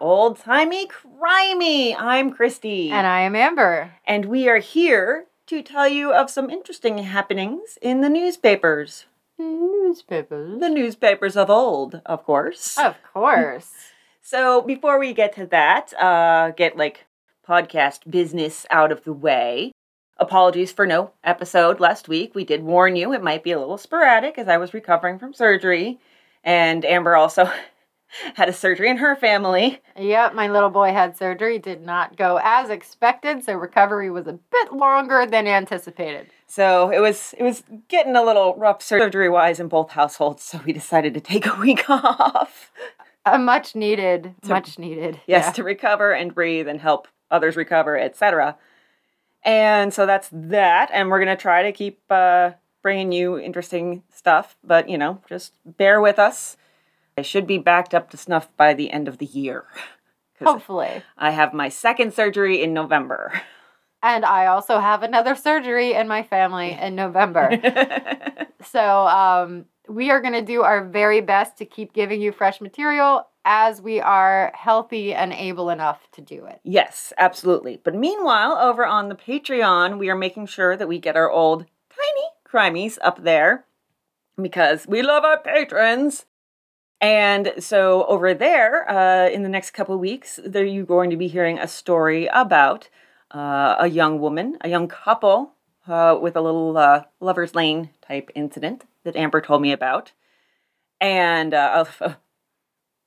old timey crimey. I'm Christy. And I am Amber. And we are here to tell you of some interesting happenings in the newspapers. Newspapers. The newspapers of old, of course. Of course. So before we get to that, uh, get like podcast business out of the way. Apologies for no episode last week. We did warn you it might be a little sporadic as I was recovering from surgery. And Amber also had a surgery in her family. Yep, my little boy had surgery. Did not go as expected, so recovery was a bit longer than anticipated. So it was it was getting a little rough surgery wise in both households, so we decided to take a week off. A much needed, To- much needed. Yes, yeah. to recover and breathe and help others recover, etc. And so that's that. And we're gonna try to keep uh, bringing you interesting stuff, but you know, just bear with us. I should be backed up to snuff by the end of the year. Hopefully. I have my second surgery in November. And I also have another surgery in my family in November. So um, we are going to do our very best to keep giving you fresh material as we are healthy and able enough to do it. Yes, absolutely. But meanwhile, over on the Patreon, we are making sure that we get our old tiny crimies up there because we love our patrons. And so over there, uh, in the next couple weeks, there you're going to be hearing a story about uh, a young woman, a young couple uh, with a little uh, lover's lane type incident that Amber told me about. And uh,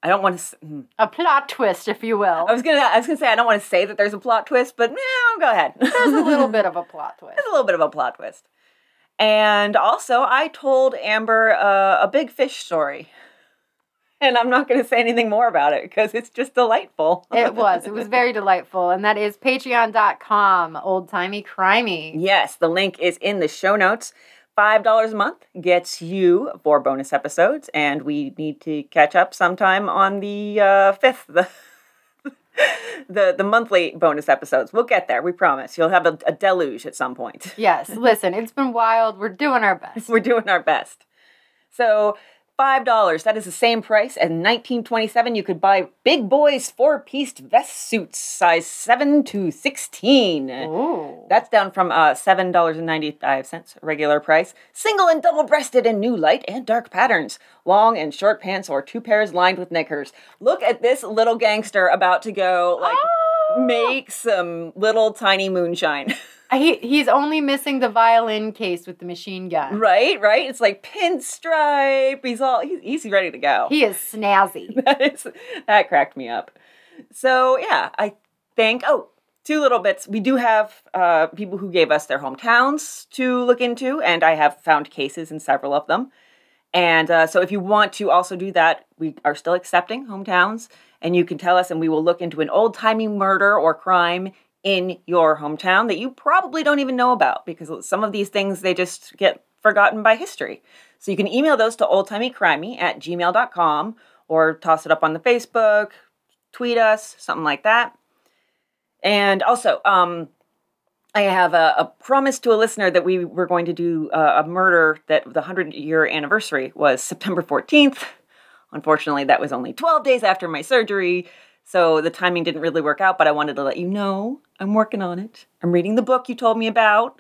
I don't want to. A plot twist, if you will. I was gonna, I was gonna say I don't want to say that there's a plot twist, but no, go ahead. There's a little bit of a plot twist. There's a little bit of a plot twist. And also, I told Amber uh, a big fish story, and I'm not gonna say anything more about it because it's just delightful. It was. It was very delightful. And that is patreon.com, old timey crimey. yes, the link is in the show notes. Five dollars a month gets you four bonus episodes, and we need to catch up sometime on the uh, fifth. The the the monthly bonus episodes. We'll get there. We promise. You'll have a, a deluge at some point. Yes, listen, it's been wild. We're doing our best. We're doing our best. So five dollars. That is the same price. And 1927, you could buy big boys four-pieced vest suits, size seven to sixteen. Ooh. That's down from uh, seven dollars and ninety-five cents regular price. Single and double-breasted in new light and dark patterns. Long and short pants or two pairs lined with knickers. Look at this little gangster about to go like Oh! make some little tiny moonshine. He, he's only missing the violin case with the machine gun. right, right. It's like pinstripe. He's all he's, he's ready to go. He is snazzy. that is that cracked me up. So yeah, I think oh two little bits. We do have uh, people who gave us their hometowns to look into, and I have found cases in several of them. And uh, so if you want to also do that, we are still accepting hometowns, and you can tell us, and we will look into an old timey murder or crime in your hometown that you probably don't even know about because some of these things they just get forgotten by history. So you can email those to oldtimeycrimey at gmail.com or toss it up on the Facebook, tweet us, something like that. And also, um, I have a, a promise to a listener that we were going to do uh, a murder that the 100 year anniversary was September 14th. Unfortunately, that was only 12 days after my surgery, so the timing didn't really work out, but I wanted to let you know I'm working on it. I'm reading the book you told me about.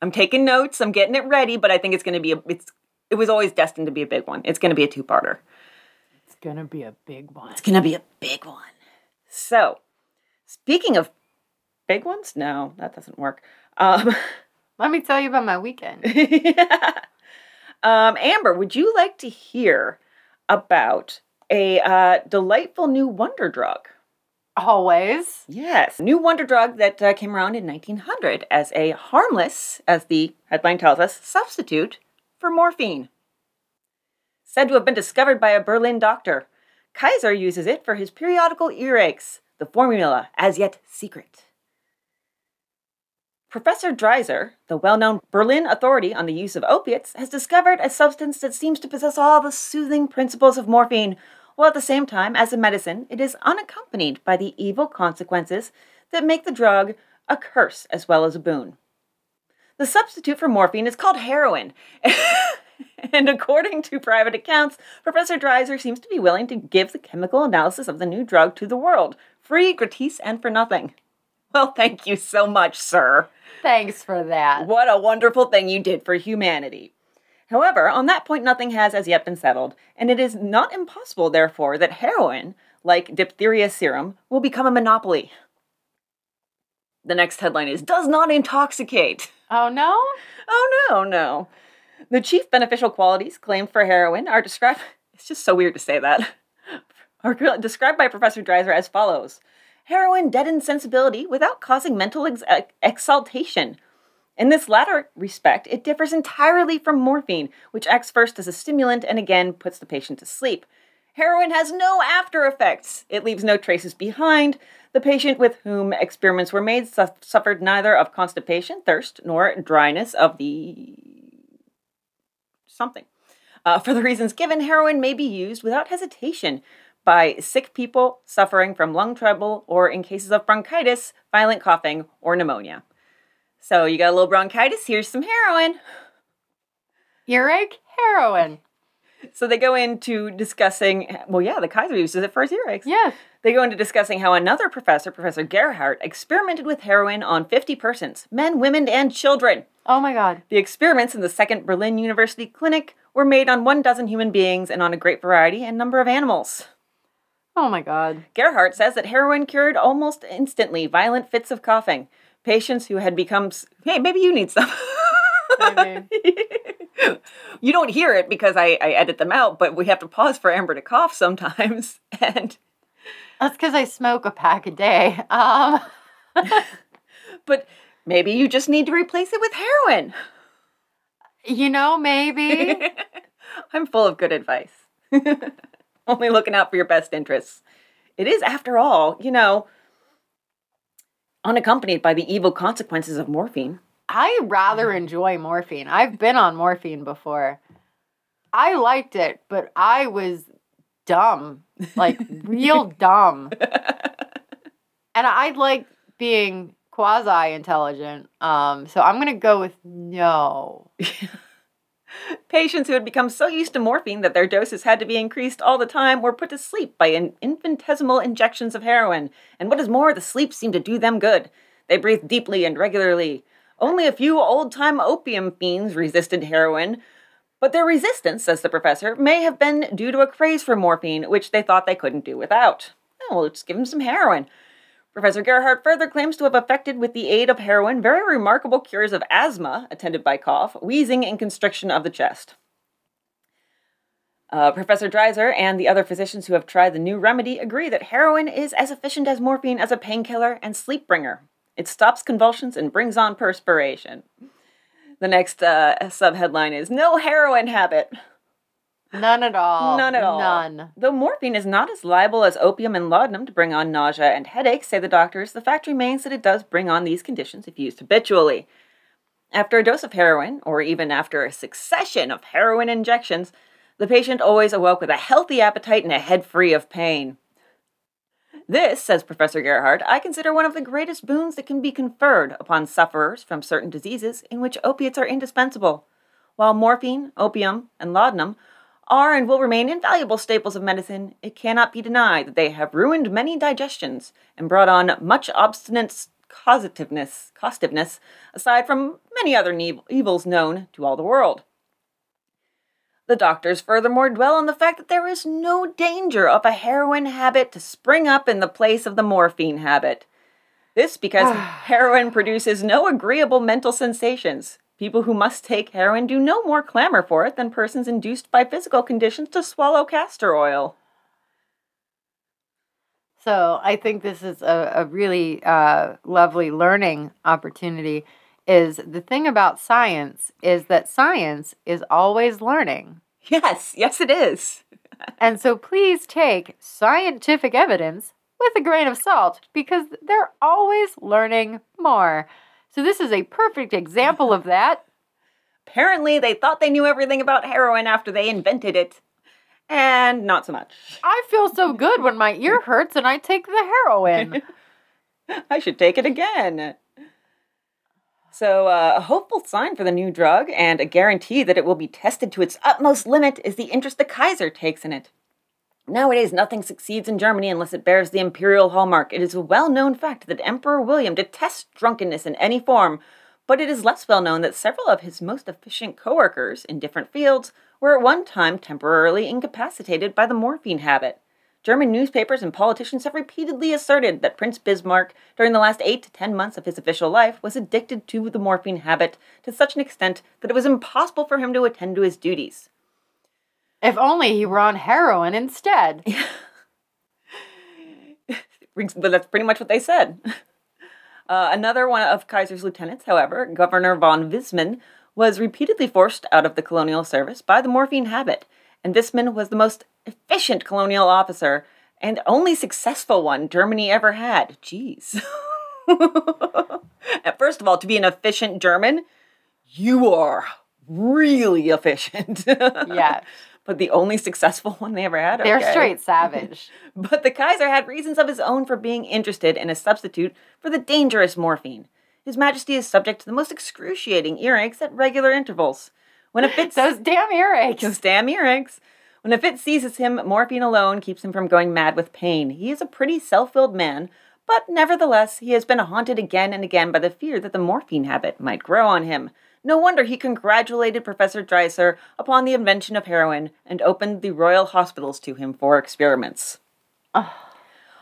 I'm taking notes, I'm getting it ready, but I think it's going to be a it's it was always destined to be a big one. It's going to be a two-parter. It's gonna be a big one. It's going to be a big one. So, speaking of big ones, no, that doesn't work. Um, Let me tell you about my weekend. um, Amber, would you like to hear about a uh, delightful new wonder drug? Always. Yes, new wonder drug that uh, came around in 1900 as a harmless, as the headline tells us, substitute for morphine. Said to have been discovered by a Berlin doctor, Kaiser uses it for his periodical earaches. The formula, as yet secret. Professor Dreiser, the well known Berlin authority on the use of opiates, has discovered a substance that seems to possess all the soothing principles of morphine, while at the same time, as a medicine, it is unaccompanied by the evil consequences that make the drug a curse as well as a boon. The substitute for morphine is called heroin. And according to private accounts, Professor Dreiser seems to be willing to give the chemical analysis of the new drug to the world, free, gratis, and for nothing. Well, thank you so much, sir. Thanks for that. What a wonderful thing you did for humanity. However, on that point, nothing has as yet been settled, and it is not impossible, therefore, that heroin, like diphtheria serum, will become a monopoly. The next headline is Does not intoxicate. Oh no? Oh no, no. The chief beneficial qualities claimed for heroin are described. It's just so weird to say that. Are described by Professor Dreiser as follows Heroin deadens sensibility without causing mental ex- exaltation. In this latter respect, it differs entirely from morphine, which acts first as a stimulant and again puts the patient to sleep. Heroin has no after effects. It leaves no traces behind. The patient with whom experiments were made su- suffered neither of constipation, thirst, nor dryness of the something. Uh, for the reasons given, heroin may be used without hesitation by sick people suffering from lung trouble or in cases of bronchitis, violent coughing, or pneumonia. So you got a little bronchitis, here's some heroin. Earache, heroin. So they go into discussing, well, yeah, the Kaiser uses it for his earaches. Yes. They go into discussing how another professor, Professor Gerhardt, experimented with heroin on 50 persons men, women, and children. Oh my god. The experiments in the second Berlin University clinic were made on one dozen human beings and on a great variety and number of animals. Oh my god. Gerhardt says that heroin cured almost instantly violent fits of coughing. Patients who had become, hey, maybe you need some. You don't hear it because I, I edit them out, but we have to pause for Amber to cough sometimes. And That's because I smoke a pack a day. Um, but maybe you just need to replace it with heroin. you know, maybe. I'm full of good advice. Only looking out for your best interests. It is, after all, you know, unaccompanied by the evil consequences of morphine. I rather enjoy morphine. I've been on morphine before. I liked it, but I was dumb, like real dumb. And I like being quasi intelligent. Um, so I'm gonna go with no. Patients who had become so used to morphine that their doses had to be increased all the time were put to sleep by in- infinitesimal injections of heroin. And what is more, the sleep seemed to do them good. They breathed deeply and regularly. Only a few old time opium fiends resisted heroin, but their resistance, says the professor, may have been due to a craze for morphine, which they thought they couldn't do without. Well, let's give them some heroin. Professor Gerhardt further claims to have effected with the aid of heroin very remarkable cures of asthma, attended by cough, wheezing, and constriction of the chest. Uh, Professor Dreiser and the other physicians who have tried the new remedy agree that heroin is as efficient as morphine as a painkiller and sleep bringer. It stops convulsions and brings on perspiration. The next uh, subheadline is No Heroin Habit. None at all. None at all. None. Though morphine is not as liable as opium and laudanum to bring on nausea and headaches, say the doctors, the fact remains that it does bring on these conditions if used habitually. After a dose of heroin, or even after a succession of heroin injections, the patient always awoke with a healthy appetite and a head free of pain. This, says Professor Gerhardt, I consider one of the greatest boons that can be conferred upon sufferers from certain diseases in which opiates are indispensable. While morphine, opium, and laudanum are and will remain invaluable staples of medicine, it cannot be denied that they have ruined many digestions and brought on much obstinate causativeness, costiveness, aside from many other evils known to all the world. The doctors furthermore dwell on the fact that there is no danger of a heroin habit to spring up in the place of the morphine habit. This because heroin produces no agreeable mental sensations. People who must take heroin do no more clamor for it than persons induced by physical conditions to swallow castor oil. So I think this is a, a really uh, lovely learning opportunity. Is the thing about science is that science is always learning. Yes, yes, it is. And so please take scientific evidence with a grain of salt because they're always learning more. So this is a perfect example of that. Apparently, they thought they knew everything about heroin after they invented it. And not so much. I feel so good when my ear hurts and I take the heroin. I should take it again. So, uh, a hopeful sign for the new drug and a guarantee that it will be tested to its utmost limit is the interest the Kaiser takes in it. Nowadays, nothing succeeds in Germany unless it bears the imperial hallmark. It is a well known fact that Emperor William detests drunkenness in any form, but it is less well known that several of his most efficient co workers in different fields were at one time temporarily incapacitated by the morphine habit. German newspapers and politicians have repeatedly asserted that Prince Bismarck, during the last eight to ten months of his official life, was addicted to the morphine habit to such an extent that it was impossible for him to attend to his duties. If only he were on heroin instead. but that's pretty much what they said. Uh, another one of Kaiser's lieutenants, however, Governor von Wissmann, was repeatedly forced out of the colonial service by the morphine habit, and Wissmann was the most efficient colonial officer and only successful one Germany ever had. Jeez. First of all, to be an efficient German, you are really efficient. yeah. But the only successful one they ever had. They're straight savage. but the Kaiser had reasons of his own for being interested in a substitute for the dangerous morphine. His Majesty is subject to the most excruciating earaches at regular intervals. When a fit those damn earaches, those damn earaches. When a fit seizes him, morphine alone keeps him from going mad with pain. He is a pretty self-willed man, but nevertheless, he has been haunted again and again by the fear that the morphine habit might grow on him. No wonder he congratulated Professor Dreiser upon the invention of heroin and opened the royal hospitals to him for experiments.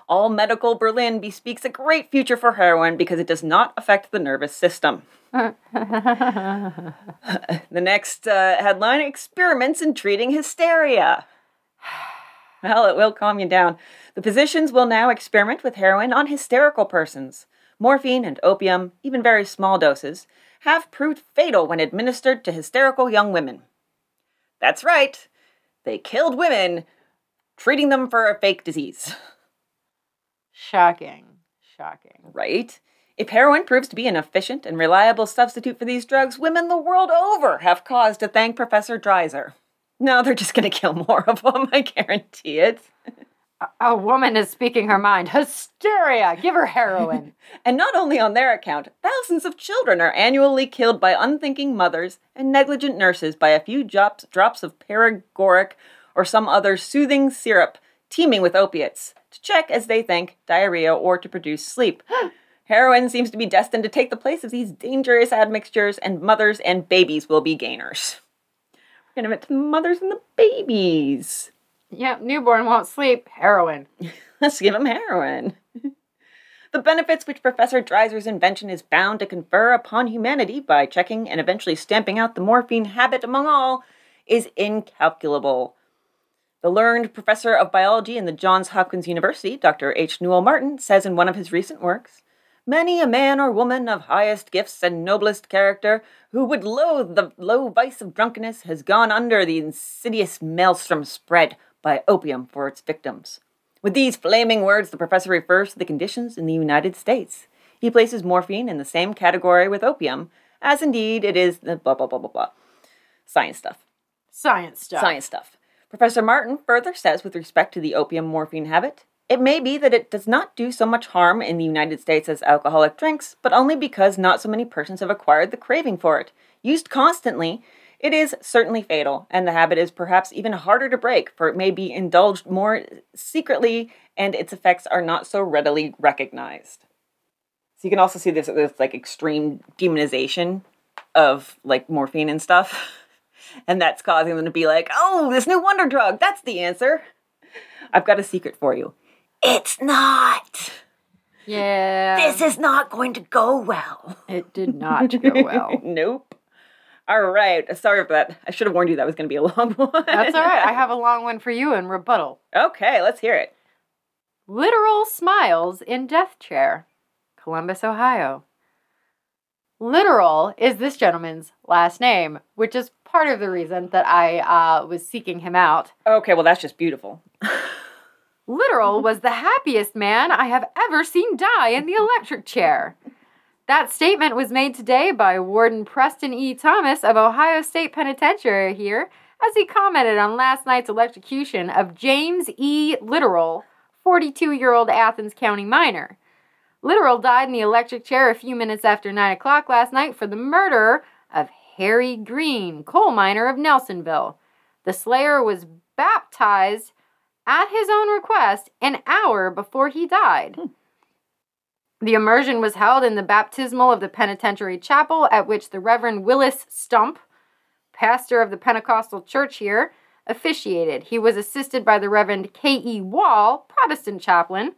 All medical Berlin bespeaks a great future for heroin because it does not affect the nervous system. the next uh, headline experiments in treating hysteria. Well, it will calm you down. The physicians will now experiment with heroin on hysterical persons. Morphine and opium, even very small doses, have proved fatal when administered to hysterical young women. That's right, they killed women, treating them for a fake disease. Shocking. Shocking. Right? If heroin proves to be an efficient and reliable substitute for these drugs, women the world over have cause to thank Professor Dreiser. No, they're just going to kill more of them, I guarantee it. A woman is speaking her mind. Hysteria! Give her heroin. and not only on their account, thousands of children are annually killed by unthinking mothers and negligent nurses by a few drops, drops of paregoric or some other soothing syrup teeming with opiates to check, as they think, diarrhea or to produce sleep. Heroin seems to be destined to take the place of these dangerous admixtures, and mothers and babies will be gainers. We're going to the mothers and the babies. Yep, newborn won't sleep. Heroin. Let's give him heroin. the benefits which Professor Dreiser's invention is bound to confer upon humanity by checking and eventually stamping out the morphine habit among all is incalculable. The learned professor of biology in the Johns Hopkins University, Dr. H. Newell Martin, says in one of his recent works Many a man or woman of highest gifts and noblest character, who would loathe the low vice of drunkenness, has gone under the insidious maelstrom spread by opium for its victims. With these flaming words, the professor refers to the conditions in the United States. He places morphine in the same category with opium, as indeed it is the blah blah blah blah blah. Science stuff. Science stuff. Science stuff. Professor Martin further says with respect to the opium morphine habit, it may be that it does not do so much harm in the United States as alcoholic drinks, but only because not so many persons have acquired the craving for it. Used constantly, it is certainly fatal, and the habit is perhaps even harder to break, for it may be indulged more secretly and its effects are not so readily recognized. So you can also see this, this like extreme demonization of like morphine and stuff. And that's causing them to be like, oh, this new wonder drug, that's the answer. I've got a secret for you. It's not. Yeah. This is not going to go well. It did not go well. nope. All right. Sorry for that. I should have warned you that was going to be a long one. That's all right. I have a long one for you in rebuttal. Okay, let's hear it. Literal smiles in death chair, Columbus, Ohio. Literal is this gentleman's last name, which is part of the reason that I uh, was seeking him out. Okay, well, that's just beautiful. Literal was the happiest man I have ever seen die in the electric chair. That statement was made today by Warden Preston E. Thomas of Ohio State Penitentiary here as he commented on last night's electrocution of James E. Literal, 42 year old Athens County miner. Literal died in the electric chair a few minutes after 9 o'clock last night for the murder of Harry Green, coal miner of Nelsonville. The slayer was baptized at his own request an hour before he died. Hmm. The immersion was held in the baptismal of the penitentiary chapel, at which the Reverend Willis Stump, pastor of the Pentecostal church here, officiated. He was assisted by the Reverend K.E. Wall, Protestant chaplain.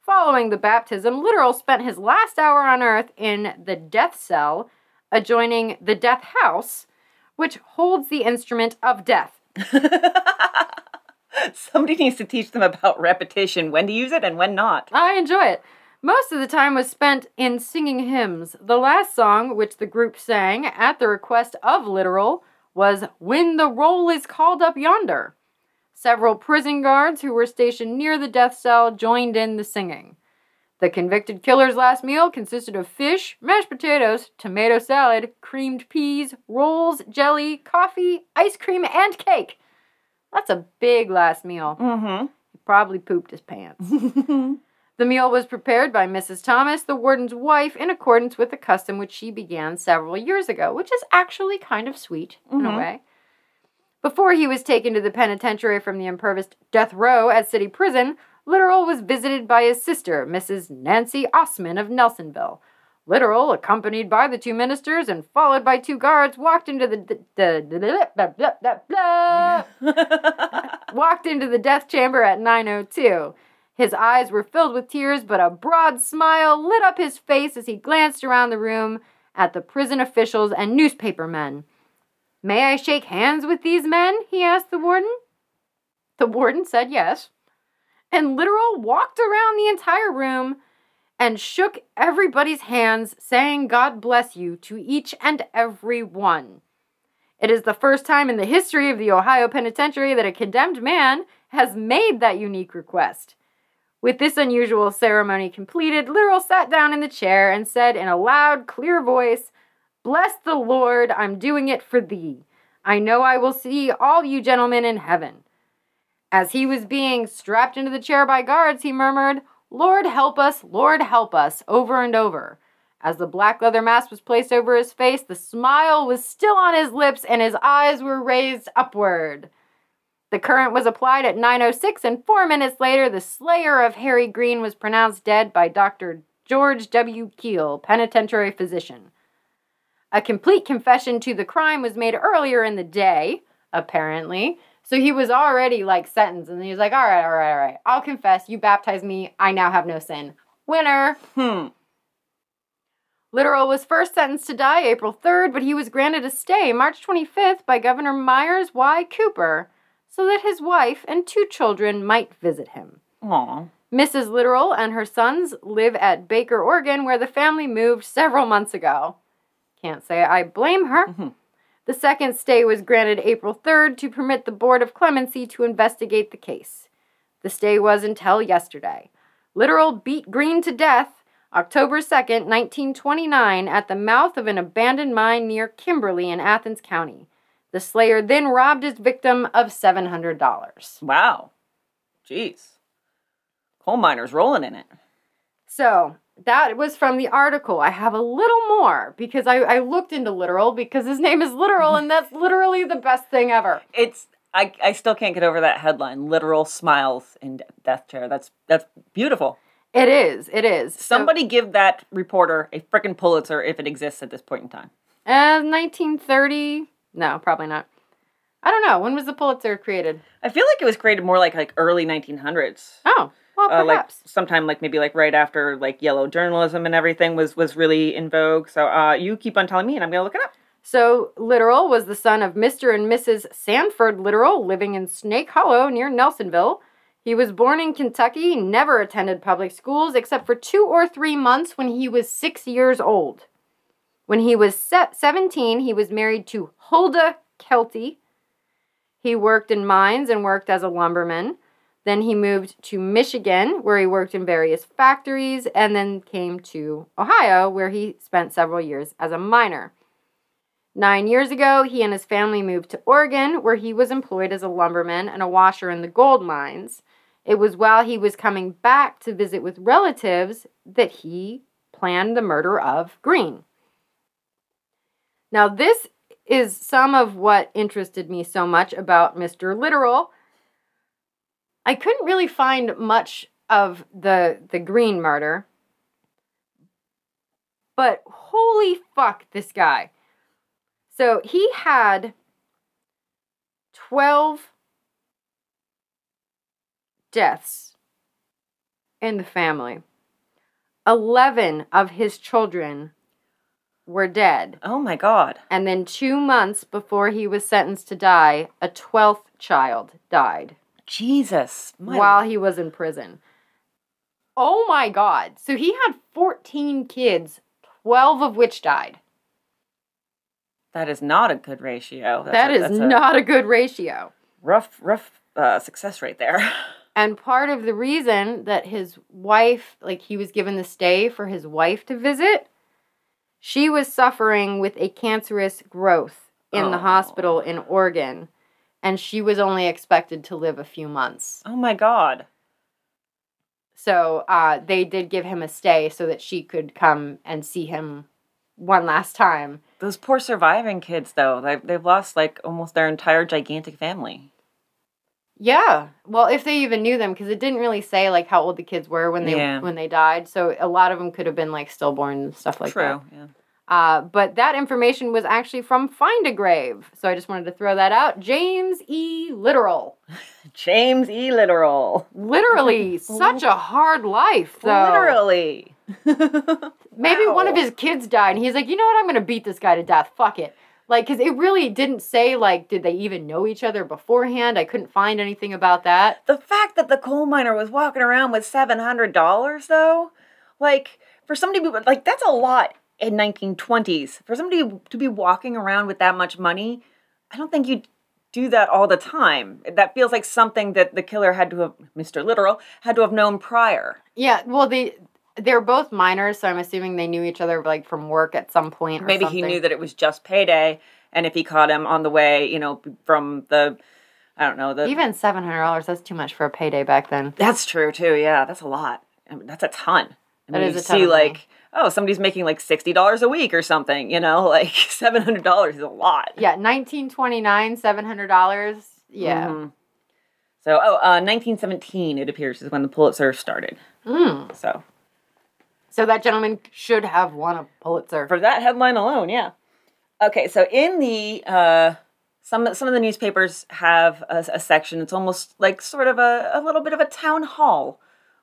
Following the baptism, Literal spent his last hour on earth in the death cell adjoining the death house, which holds the instrument of death. Somebody needs to teach them about repetition, when to use it and when not. I enjoy it. Most of the time was spent in singing hymns. The last song, which the group sang at the request of Literal, was When the Roll is Called Up Yonder. Several prison guards who were stationed near the death cell joined in the singing. The convicted killer's last meal consisted of fish, mashed potatoes, tomato salad, creamed peas, rolls, jelly, coffee, ice cream, and cake. That's a big last meal. Mm-hmm. He probably pooped his pants. the meal was prepared by Mrs. Thomas, the warden's wife, in accordance with the custom which she began several years ago, which is actually kind of sweet in a Mhm. way. Before he was taken to the penitentiary from the impoverished death row at City Prison, Literal was visited by his sister, Mrs. Nancy Osman of Nelsonville. Literal, accompanied by the two ministers and followed by two guards, walked into the, the, the, the walked into the death chamber at 902. His eyes were filled with tears, but a broad smile lit up his face as he glanced around the room at the prison officials and newspapermen. May I shake hands with these men? he asked the warden. The warden said yes, and literal walked around the entire room and shook everybody's hands, saying, God bless you to each and every one. It is the first time in the history of the Ohio Penitentiary that a condemned man has made that unique request. With this unusual ceremony completed, Literal sat down in the chair and said in a loud, clear voice, Bless the Lord, I'm doing it for thee. I know I will see all you gentlemen in heaven. As he was being strapped into the chair by guards, he murmured, Lord help us, Lord help us, over and over. As the black leather mask was placed over his face, the smile was still on his lips and his eyes were raised upward. The current was applied at 9:06 and 4 minutes later the slayer of Harry Green was pronounced dead by Dr. George W. Keel, penitentiary physician. A complete confession to the crime was made earlier in the day, apparently. So he was already like sentenced, and he was like, "All right, all right, all right. I'll confess. You baptized me. I now have no sin. Winner." hmm. Literal was first sentenced to die April 3rd, but he was granted a stay March 25th by Governor Myers Y. Cooper so that his wife and two children might visit him. Aw. Mrs. Literal and her sons live at Baker, Oregon, where the family moved several months ago. Can't say I blame her. Mhm. The second stay was granted April 3rd to permit the Board of Clemency to investigate the case. The stay was until yesterday. Literal beat Green to death October 2nd, 1929, at the mouth of an abandoned mine near Kimberly in Athens County. The slayer then robbed his victim of $700. Wow. Jeez. Coal miners rolling in it. So that was from the article. I have a little more because I, I looked into literal because his name is literal and that's literally the best thing ever. It's I, I still can't get over that headline. Literal smiles in death chair. That's that's beautiful. It is. It is. So, Somebody give that reporter a frickin' Pulitzer if it exists at this point in time. uh, 1930. No, probably not. I don't know. When was the Pulitzer created? I feel like it was created more like like early 1900s. Oh, well, Uh, like perhaps. sometime like maybe like right after like yellow journalism and everything was was really in vogue. So uh, you keep on telling me, and I'm gonna look it up. So, Literal was the son of Mr. and Mrs. Sanford Literal, living in Snake Hollow near Nelsonville. He was born in Kentucky, never attended public schools except for two or three months when he was six years old. When he was 17, he was married to Huldah Kelty. He worked in mines and worked as a lumberman. Then he moved to Michigan, where he worked in various factories, and then came to Ohio, where he spent several years as a miner. Nine years ago, he and his family moved to Oregon, where he was employed as a lumberman and a washer in the gold mines. It was while he was coming back to visit with relatives that he planned the murder of Green. Now, this is some of what interested me so much about Mr. Literal. I couldn't really find much of the the Green murder. But holy fuck this guy. So he had 12 deaths in the family. 11 of his children were dead. Oh my god. And then two months before he was sentenced to die, a 12th child died Jesus. My while he was in prison. Oh my God. So he had 14 kids, 12 of which died. that is not a good ratio. That's That a- is a not a good ratio. rough, rough uh, success rate there. And part of the reason that his wife, like he was given the stay for his wife to visit, she was suffering with a cancerous growth in the Oh. hospital in Oregon. And she was only expected to live a few months. oh my god. So uh, they did give him a stay so that she could come and see him one last time. Those poor surviving kids, though, they've, they've lost like almost their entire gigantic family. Yeah. Well, if they even knew them, because it didn't really say like how old the kids were when they Yeah. when they died. So a lot of them could have been like stillborn and stuff like that. True. Yeah. Uh, but that information was actually from Find a Grave. So I just wanted to throw that out. James E. Literal. James E. Literal. Literally, such a hard life, though. Literally. Maybe one of his kids died, and he's like, you know what? I'm going to beat this guy to death. Fuck it. Like, because it really didn't say, like, did they even know each other beforehand? I couldn't find anything about that. The fact that the coal miner was walking around with seven hundred dollars, though, like for somebody like that's a lot in nineteen twenties. For somebody to be walking around with that much money, I don't think you'd do that all the time. That feels like something that the killer had to have, Mr. Literal, had to have known prior. Yeah, well, they. They're both miners, so I'm assuming they knew each other like from work at some point. Or Maybe he knew that it was just payday, and if he caught him on the way, you know, from the, I don't know, the Even seven hundred dollars—that's too much for a payday back then. That's true too. Yeah, that's a lot. I mean, that's a ton. I mean, is you a ton see of money. like, oh, somebody's making like sixty dollars a week or something. You know, like seven hundred dollars is a lot. Yeah, nineteen twenty-nine, seven hundred dollars. Yeah. Mhm. So, oh, uh, 1917, it appears, is when the Pulitzer started. Mm. So, So that gentleman should have won a Pulitzer. for that headline alone, yeah. Okay, so in the uh, some some of the newspapers have a, a section. It's almost like sort of a, a little bit of a town hall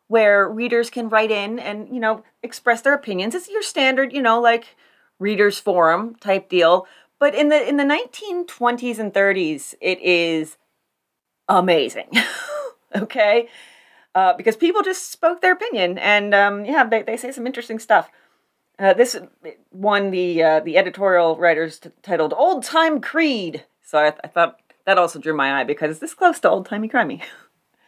where readers can write in and you know express their opinions. It's your standard, you know, like readers forum type deal. But in the in the 1920s and 30s, it is amazing. okay. Uh, because people just spoke their opinion, and um, yeah, they, they say some interesting stuff. Uh, this one, the uh, the editorial writers t- titled "Old Time Creed." So I, I thought that also drew my eye because it's this close to old timey crimey.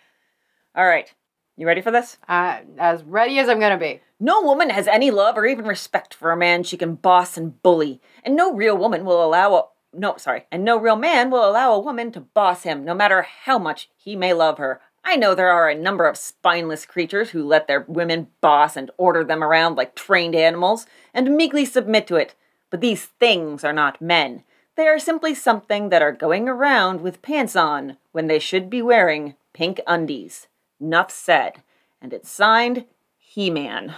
All right, you ready for this? Uh, as ready as I'm gonna be. No woman has any love or even respect for a man she can boss and bully, and no real woman will allow a no, sorry, and no real man will allow a woman to boss him, no matter how much he may love her. I know there are a number of spineless creatures who let their women boss and order them around like trained animals, and meekly submit to it. But these things are not men. They are simply something that are going around with pants on when they should be wearing pink undies. Nuff said. And it's signed He Man.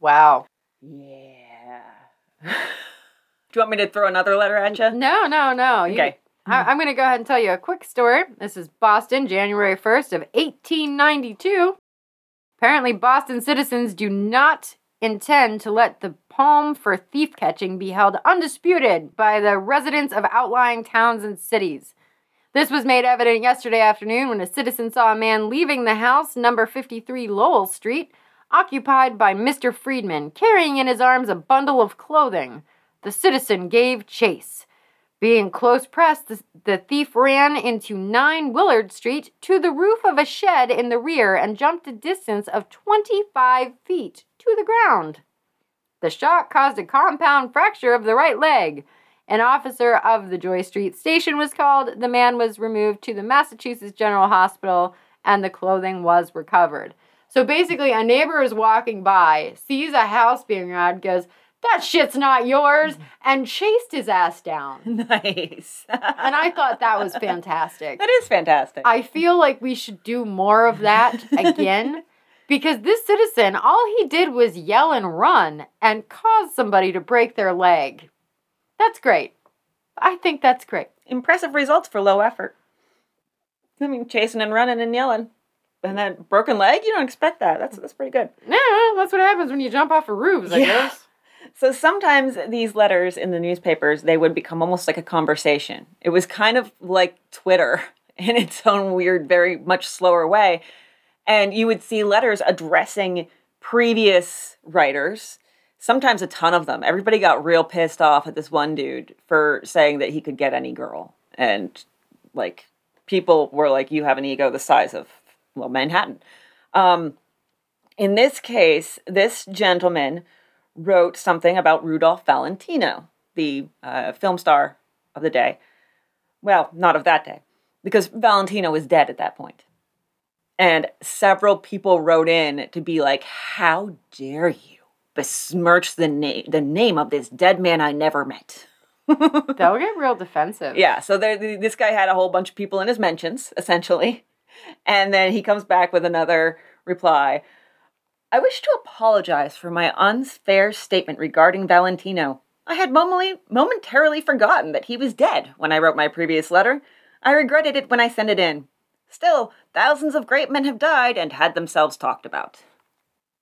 Wow. Yeah. Do you want me to throw another letter at you? No, no, no. You- Okay. I, I'm going to go ahead and tell you a quick story. This is Boston, January 1st of 1892. Apparently, Boston citizens do not intend to let the palm for thief catching be held undisputed by the residents of outlying towns and cities. This was made evident yesterday afternoon when a citizen saw a man leaving the house, number 53 Lowell Street, occupied by Mr. Friedman, carrying in his arms a bundle of clothing. The citizen gave chase. Being close pressed, the, the thief ran into 9 Willard Street to the roof of a shed in the rear and jumped a distance of 25 feet to the ground. The shock caused a compound fracture of the right leg. An officer of the Joy Street station was called. The man was removed to the Massachusetts General Hospital and the clothing was recovered. So basically, a neighbor is walking by, sees a house being robbed, goes, that shit's not yours, mm-hmm. and chased his ass down. Nice. And I thought that was fantastic. that is fantastic. I feel like we should do more of that again because this citizen, all he did was yell and run and cause somebody to break their leg. That's great. I think that's great. Impressive results for low effort. I mean, chasing and running and yelling. And then broken leg, you don't expect that. That's that's pretty good. Yeah, that's what happens when you jump off of roofs, I Yeah. guess. So sometimes these letters in the newspapers, they would become almost like a conversation. It was kind of like Twitter in its own weird, very much slower way. And you would see letters addressing previous writers, sometimes a ton of them. Everybody got real pissed off at this one dude for saying that he could get any girl. And like people were like, you have an ego the size of, well, Manhattan. Um, in this case, this gentleman wrote something about Rudolph Valentino, the uh, film star of the day. Well, not of that day, because Valentino was dead at that point. And several people wrote in to be like, How dare you besmirch the, na- the name of this dead man I never met? They'll get real defensive. Yeah, so there, this guy had a whole bunch of people in his mentions, essentially. And then he comes back with another reply. I wish to apologize for my unfair statement regarding Valentino. I had momentarily forgotten that he was dead when I wrote my previous letter. I regretted it when I sent it in. Still, thousands of great men have died and had themselves talked about.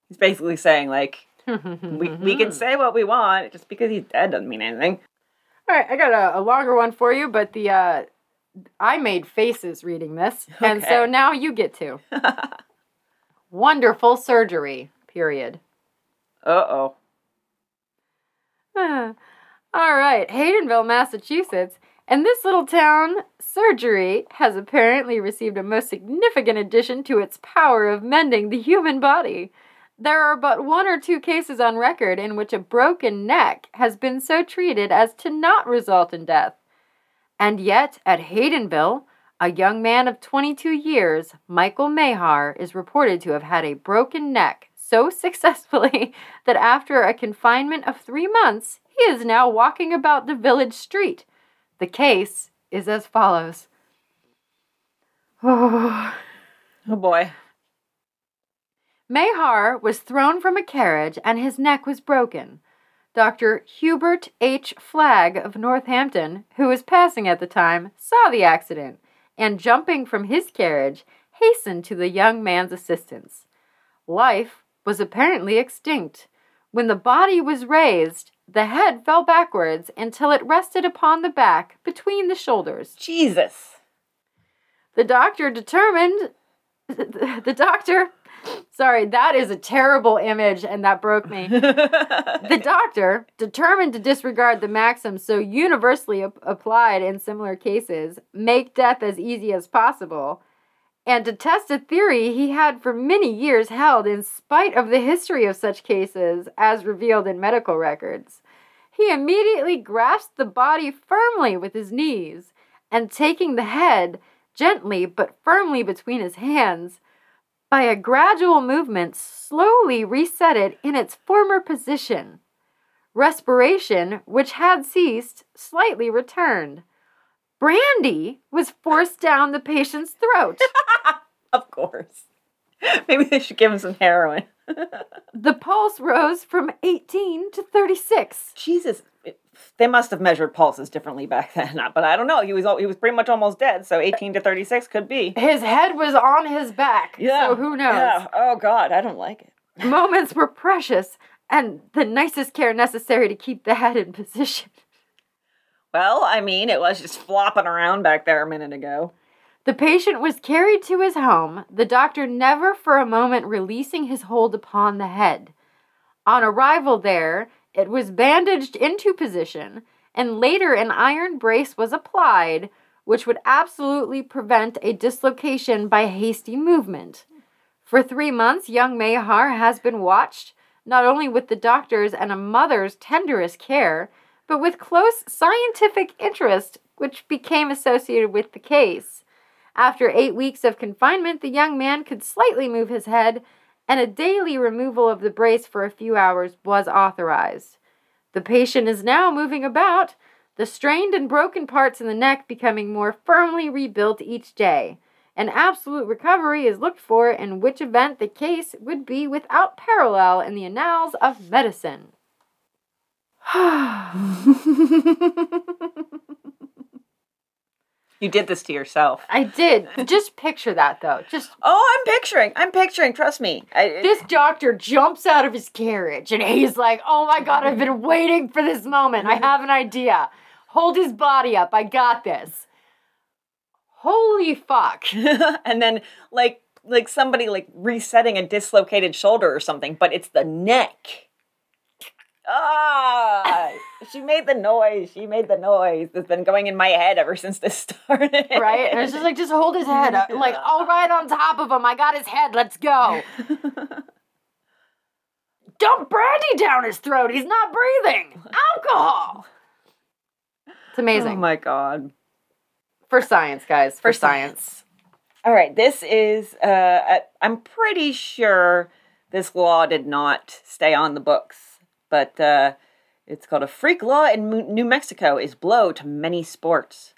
He's basically saying, like, we, we can say what we want, just because he's dead doesn't mean anything. All right, I got a, a longer one for you, but the uh, I made faces reading this, and so now you get to. Wonderful surgery. Period. Uh oh. All right, Haydenville, Massachusetts. And this little town, surgery has apparently received a most significant addition to its power of mending the human body. There are but one or two cases on record in which a broken neck has been so treated as to not result in death. And yet, at Haydenville, a young man of 22 years, Michael Mahar, is reported to have had a broken neck so successfully that after a confinement of three months, he is now walking about the village street. The case is as follows. Oh. Oh boy. Mahar was thrown from a carriage and his neck was broken. Dr. Hubert H. Flagg of Northampton, who was passing at the time, saw the accident and, jumping from his carriage, hastened to the young man's assistance. Life was apparently extinct. When the body was raised, the head fell backwards until it rested upon the back between the shoulders. Jesus. The doctor determined. The doctor. Sorry, that is a terrible image and that broke me. The doctor, determined to disregard the maxim so universally ap- applied in similar cases, make death as easy as possible, and to test a theory he had for many years held in spite of the history of such cases as revealed in medical records. He immediately grasped the body firmly with his knees, and taking the head gently but firmly between his hands, by a gradual movement, slowly reset it in its former position. Respiration, which had ceased, slightly returned. Brandy was forced down the patient's throat. of course. Maybe they should give him some heroin. The pulse rose from 18 to 36. Jesus, they must have measured pulses differently back then. But I don't know. He was he was pretty much almost dead, so 18 to 36 could be. His head was on his back. Yeah. So who knows? Yeah. Oh God, I don't like it. Moments were precious and the nicest care necessary to keep the head in position. Well, I mean, it was just flopping around back there a minute ago. The patient was carried to his home, the doctor never for a moment releasing his hold upon the head. On arrival there, it was bandaged into position, and later an iron brace was applied, which would absolutely prevent a dislocation by hasty movement. For three months, young Mahar has been watched, not only with the doctor's and a mother's tenderest care, but with close scientific interest, which became associated with the case. After eight weeks of confinement, the young man could slightly move his head, and a daily removal of the brace for a few hours was authorized. The patient is now moving about, the strained and broken parts in the neck becoming more firmly rebuilt each day. An absolute recovery is looked for, in which event the case would be without parallel in the annals of medicine. You did this to yourself. I did. Just picture that though. Just Oh, I'm picturing. I'm picturing. Trust me. I, this doctor jumps out of his carriage and he's like, "Oh my god, I've been waiting for this moment. I have an idea. Hold his body up. I got this." Holy fuck. and then like like somebody like resetting a dislocated shoulder or something, but it's the neck. Ah, she made the noise. She made the noise that's been going in my head ever since this started. Right? And it's just like, just hold his head. up. Like, all right on top of him. I got his head. Let's go. Dump brandy down his throat. He's not breathing. Alcohol. It's amazing. Oh my god. For science, guys. For, For science. All right, this is. Uh, I'm pretty sure this law did not stay on the books, but uh, it's called a freak law in New Mexico is blow to many sports.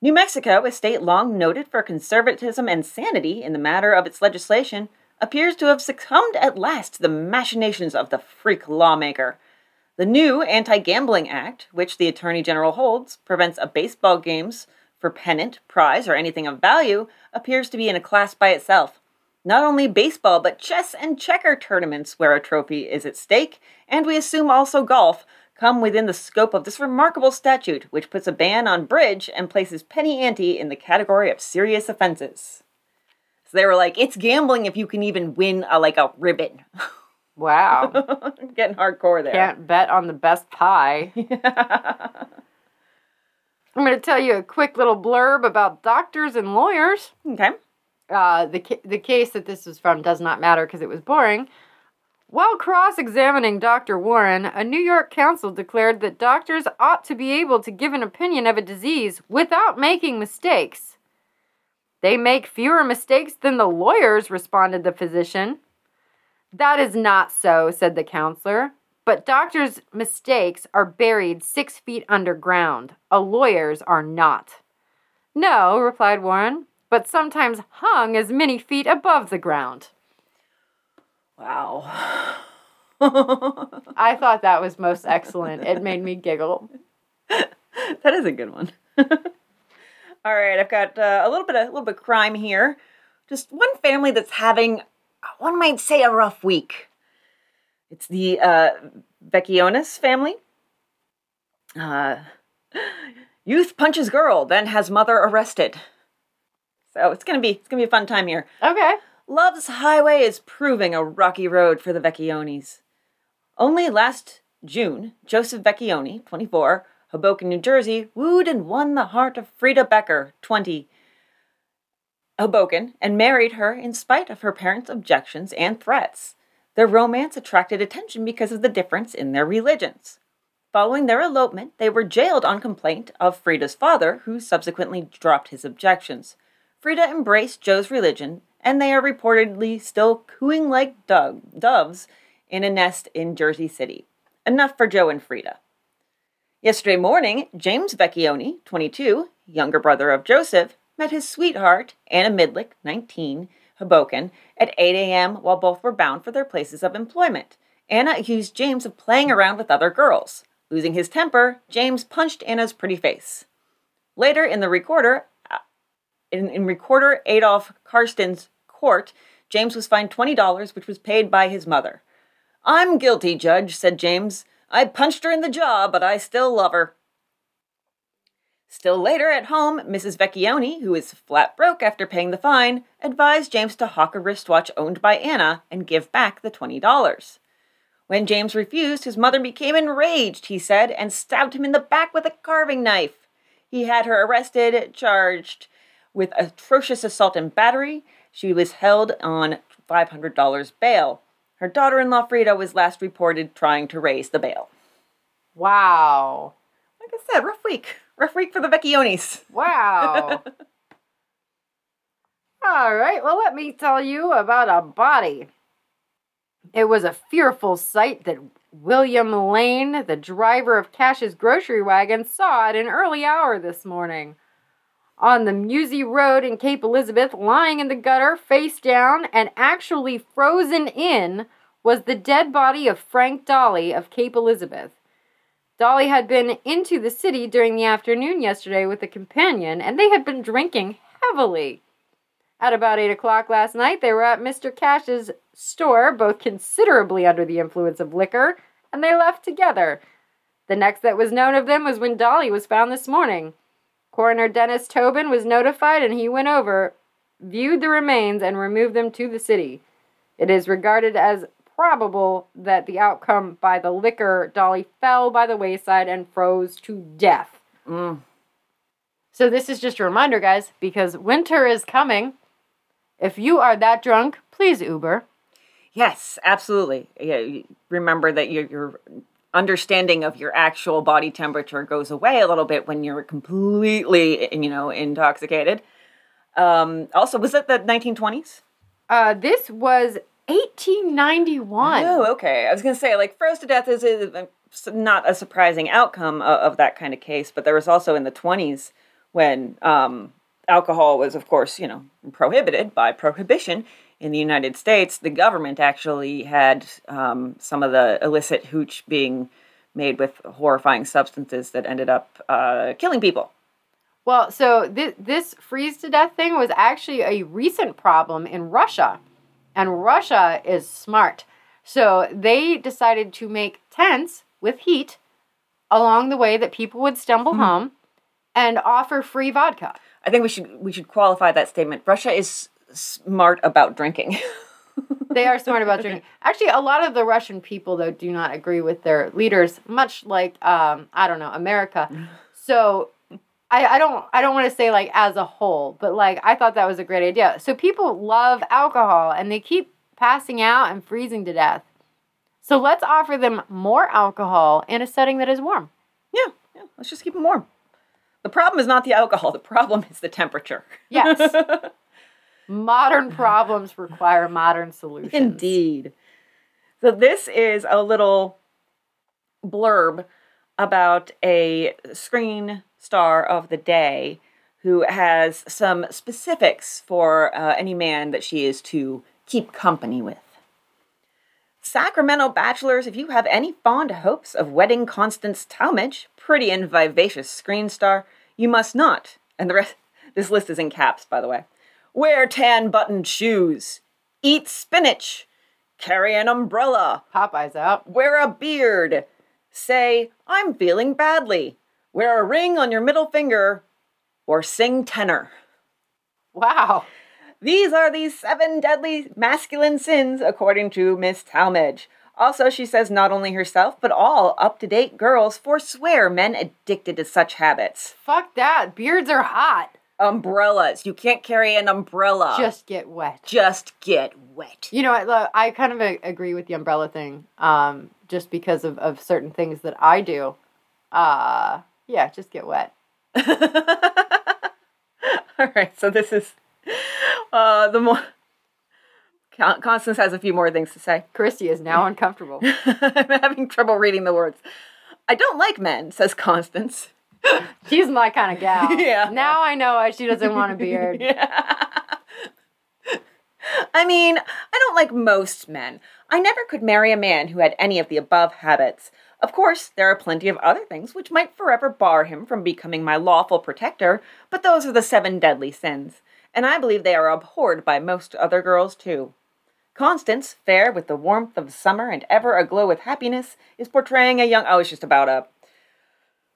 New Mexico, a state long noted for conservatism and sanity in the matter of its legislation, appears to have succumbed at last to the machinations of the freak lawmaker. The new Anti Gambling Act, which the Attorney General holds, prevents a baseball games for pennant, prize, or anything of value, appears to be in a class by itself. Not only baseball, but chess and checker tournaments where a trophy is at stake, and we assume also golf, come within the scope of this remarkable statute, which puts a ban on bridge and places penny ante in the category of serious offenses. So they were like, it's gambling if you can even win a, like a ribbon. Wow. Getting hardcore there. Can't bet on the best pie. I'm going to tell you a quick little blurb about doctors and lawyers. okay. Uh, the ca- the case that this was from does not matter because it was boring. While cross-examining Dr. Warren, a New York counsel declared that doctors ought to be able to give an opinion of a disease without making mistakes. They make fewer mistakes than the lawyers, responded the physician. That is not so, said the counselor. But doctors' mistakes are buried six feet underground. A lawyer's are not. No, replied Warren, but sometimes hung as many feet above the ground. Wow. I thought that was most excellent. It made me giggle. that is a good one. All right, I've got uh, a little bit of a little bit of crime here. Just one family that's having, one might say, a rough week. It's the uh, Vecchionis family. Uh, youth punches girl, then has mother arrested. So it's gonna be it's gonna be a fun time here. Okay. Love's Highway is proving a rocky road for the Vecchionis. Only last June, Joseph Vecchioni, 24, Hoboken, New Jersey, wooed and won the heart of Frida Becker, 20, Hoboken, and married her in spite of her parents' objections and threats. Their romance attracted attention because of the difference in their religions. Following their elopement, they were jailed on complaint of Frida's father, who subsequently dropped his objections. Frida embraced Joe's religion, and they are reportedly still cooing like dove, doves in a nest in Jersey City. Enough for Joe and Frida. Yesterday morning, James Vecchioni, 22, younger brother of Joseph, met his sweetheart, Anna Midlick, 19, Hoboken, at 8 a.m. while both were bound for their places of employment. Anna accused James of playing around with other girls. Losing his temper, James punched Anna's pretty face. Later in the recorder, in, in recorder Adolf Karsten's court, James was fined $20, which was paid by his mother. I'm guilty, Judge, said James. I punched her in the jaw, but I still love her. Still later at home, Mrs. Vecchioni, who is flat broke after paying the fine, advised James to hawk a wristwatch owned by Anna and give back the $20. When James refused, his mother became enraged, he said, and stabbed him in the back with a carving knife. He had her arrested, charged with atrocious assault and battery. She was held on $500 bail. Her daughter in law, Frida, was last reported trying to raise the bail. Wow. Like I said, rough week. Rough week for the Vecchionis. Wow. All right, well, let me tell you about a body. It was a fearful sight that William Lane, the driver of Cash's grocery wagon, saw at an early hour this morning. On the Musey Road in Cape Elizabeth, lying in the gutter, face down, and actually frozen in, was the dead body of Frank Dolly of Cape Elizabeth. Dolly had been into the city during the afternoon yesterday with a companion, and they had been drinking heavily. At about 8 o'clock last night, they were at Mr. Cash's store, both considerably under the influence of liquor, and they left together. The next that was known of them was when Dolly was found this morning. Coroner Dennis Tobin was notified and he went over, viewed the remains, and removed them to the city. It is regarded as probable that the outcome by the liquor, Dolly fell by the wayside and froze to death. Mm. So, this is just a reminder, guys, because winter is coming. If you are that drunk, please Uber. Yes, absolutely. Yeah, remember that your your understanding of your actual body temperature goes away a little bit when you're completely, you know, intoxicated. Um, also, was it the 1920s? Uh, this was 1891. Oh, okay. I was gonna say like froze to death is, is not a surprising outcome of, of that kind of case, but there was also in the 20s when um, alcohol was, of course, you know, prohibited by prohibition in the United States. The government actually had um, some of the illicit hooch being made with horrifying substances that ended up uh, killing people. Well, so this this freeze to death thing was actually a recent problem in Russia. And Russia is smart. So they decided to make tents with heat along the way that people would stumble home and offer free vodka. I think we should we should qualify that statement. Russia is smart about drinking. They are smart about drinking. Actually, a lot of the Russian people though do not agree with their leaders, much like um, I don't know, America. So I, I don't I don't want to say like as a whole, but like I thought that was a great idea. So people love alcohol and they keep passing out and freezing to death. So let's offer them more alcohol in a setting that is warm. Yeah, yeah. Let's just keep them warm. The problem is not the alcohol. The problem is the temperature. Yes. Modern problems require modern solutions. Indeed. So this is a little blurb about a screen star of the day who has some specifics for uh, any man that she is to keep company with. Sacramento bachelors, if you have any fond hopes of wedding Constance Talmadge, pretty and vivacious screen star, you must not. And the rest, this list is in caps, by the way. Wear tan buttoned shoes. Eat spinach. Carry an umbrella. Popeye's out. Wear a beard. Say, I'm feeling badly. Wear a ring on your middle finger. Or sing tenor. Wow. These are the seven deadly masculine sins, according to Miss Talmadge. Also, she says not only herself, but all up to date girls forswear men addicted to such habits. Fuck that. Beards are hot. Umbrellas. You can't carry an umbrella. Just get wet. Just get wet. You know, I, I kind of a- agree with the umbrella thing, um, just because of, of certain things that I do. Uh, yeah, just get wet. All right, so this is uh, the more. Constance has a few more things to say. Christy is now uncomfortable. I'm having trouble reading the words. I don't like men, says Constance. She's my kind of gal. Yeah. Now I know why she doesn't want a beard. Yeah. I mean, I don't like most men. I never could marry a man who had any of the above habits. Of course, there are plenty of other things which might forever bar him from becoming my lawful protector, but those are the seven deadly sins, and I believe they are abhorred by most other girls too. Constance, fair with the warmth of summer and ever aglow with happiness, is portraying a young. Oh, it's just about a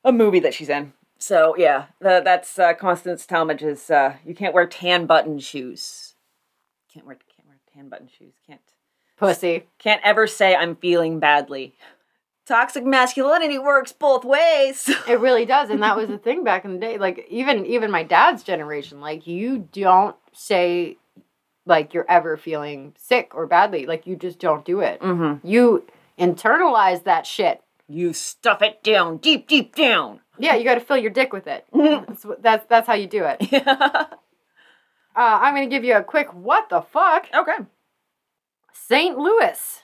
a movie that she's in. So yeah, the, that's uh, Constance Talmadge's. Uh, you can't wear tan button shoes. Can't wear can't wear tan button shoes. Can't Pussy. can't ever say I'm feeling badly. Toxic masculinity works both ways. It really does, and that was the thing back in the day. Like even even my dad's generation, like you don't say like you're ever feeling sick or badly. Like you just don't do it. mm-hmm. You internalize that shit. You stuff it down deep, deep down. Yeah, you got to fill your dick with it. Mhm. That's, that's that's how you do it. Uh, I'm going to give you a quick what the fuck. Okay. St. Louis.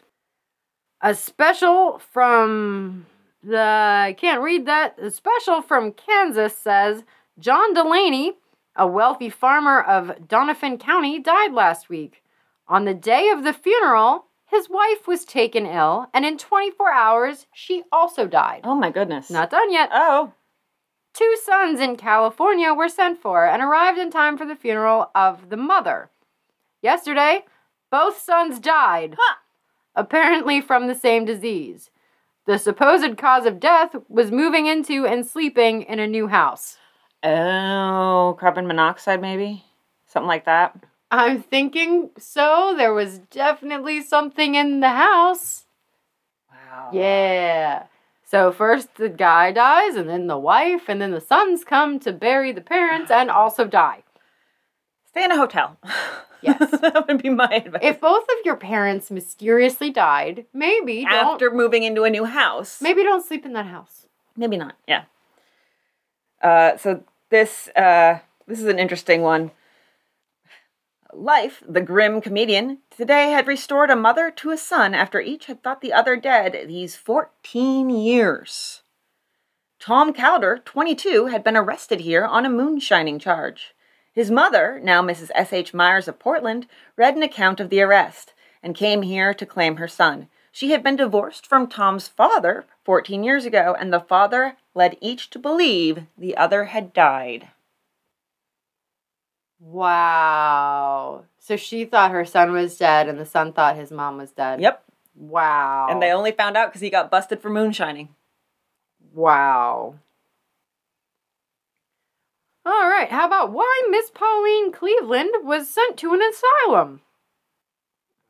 A special from the I can't read that. A special from Kansas says John Delaney, a wealthy farmer of Doniphan County, died last week. On the day of the funeral, his wife was taken ill, and in 24 hours, she also died. Oh my goodness. Not done yet. Oh. Two sons in California were sent for and arrived in time for the funeral of the mother. Yesterday, both sons died, Huh. apparently from the same disease. The supposed cause of death was moving into and sleeping in a new house. Oh, carbon monoxide maybe? Something like that. I'm thinking so. There was definitely something in the house. Wow. Yeah. So first the guy dies, and then the wife, and then the sons come to bury the parents and also die. Stay in a hotel. Yes. that would be my advice. If both of your parents mysteriously died, maybe don't After moving into a new house. maybe don't sleep in that house. Maybe not. Yeah. Uh, so this uh, this is an interesting one. Life, the grim comedian, today had restored a mother to a son after each had thought the other dead these 14 years. Tom Calder, 22, had been arrested here on a moonshining charge. His mother, now Mrs. S.H. Myers of Portland, read an account of the arrest and came here to claim her son. She had been divorced from Tom's father 14 years ago, and the father led each to believe the other had died. Wow. So she thought her son was dead, and the son thought his mom was dead. Yep. Wow. And they only found out because he got busted for moonshining. Wow. All right. How about why Miss Pauline Cleveland was sent to an asylum?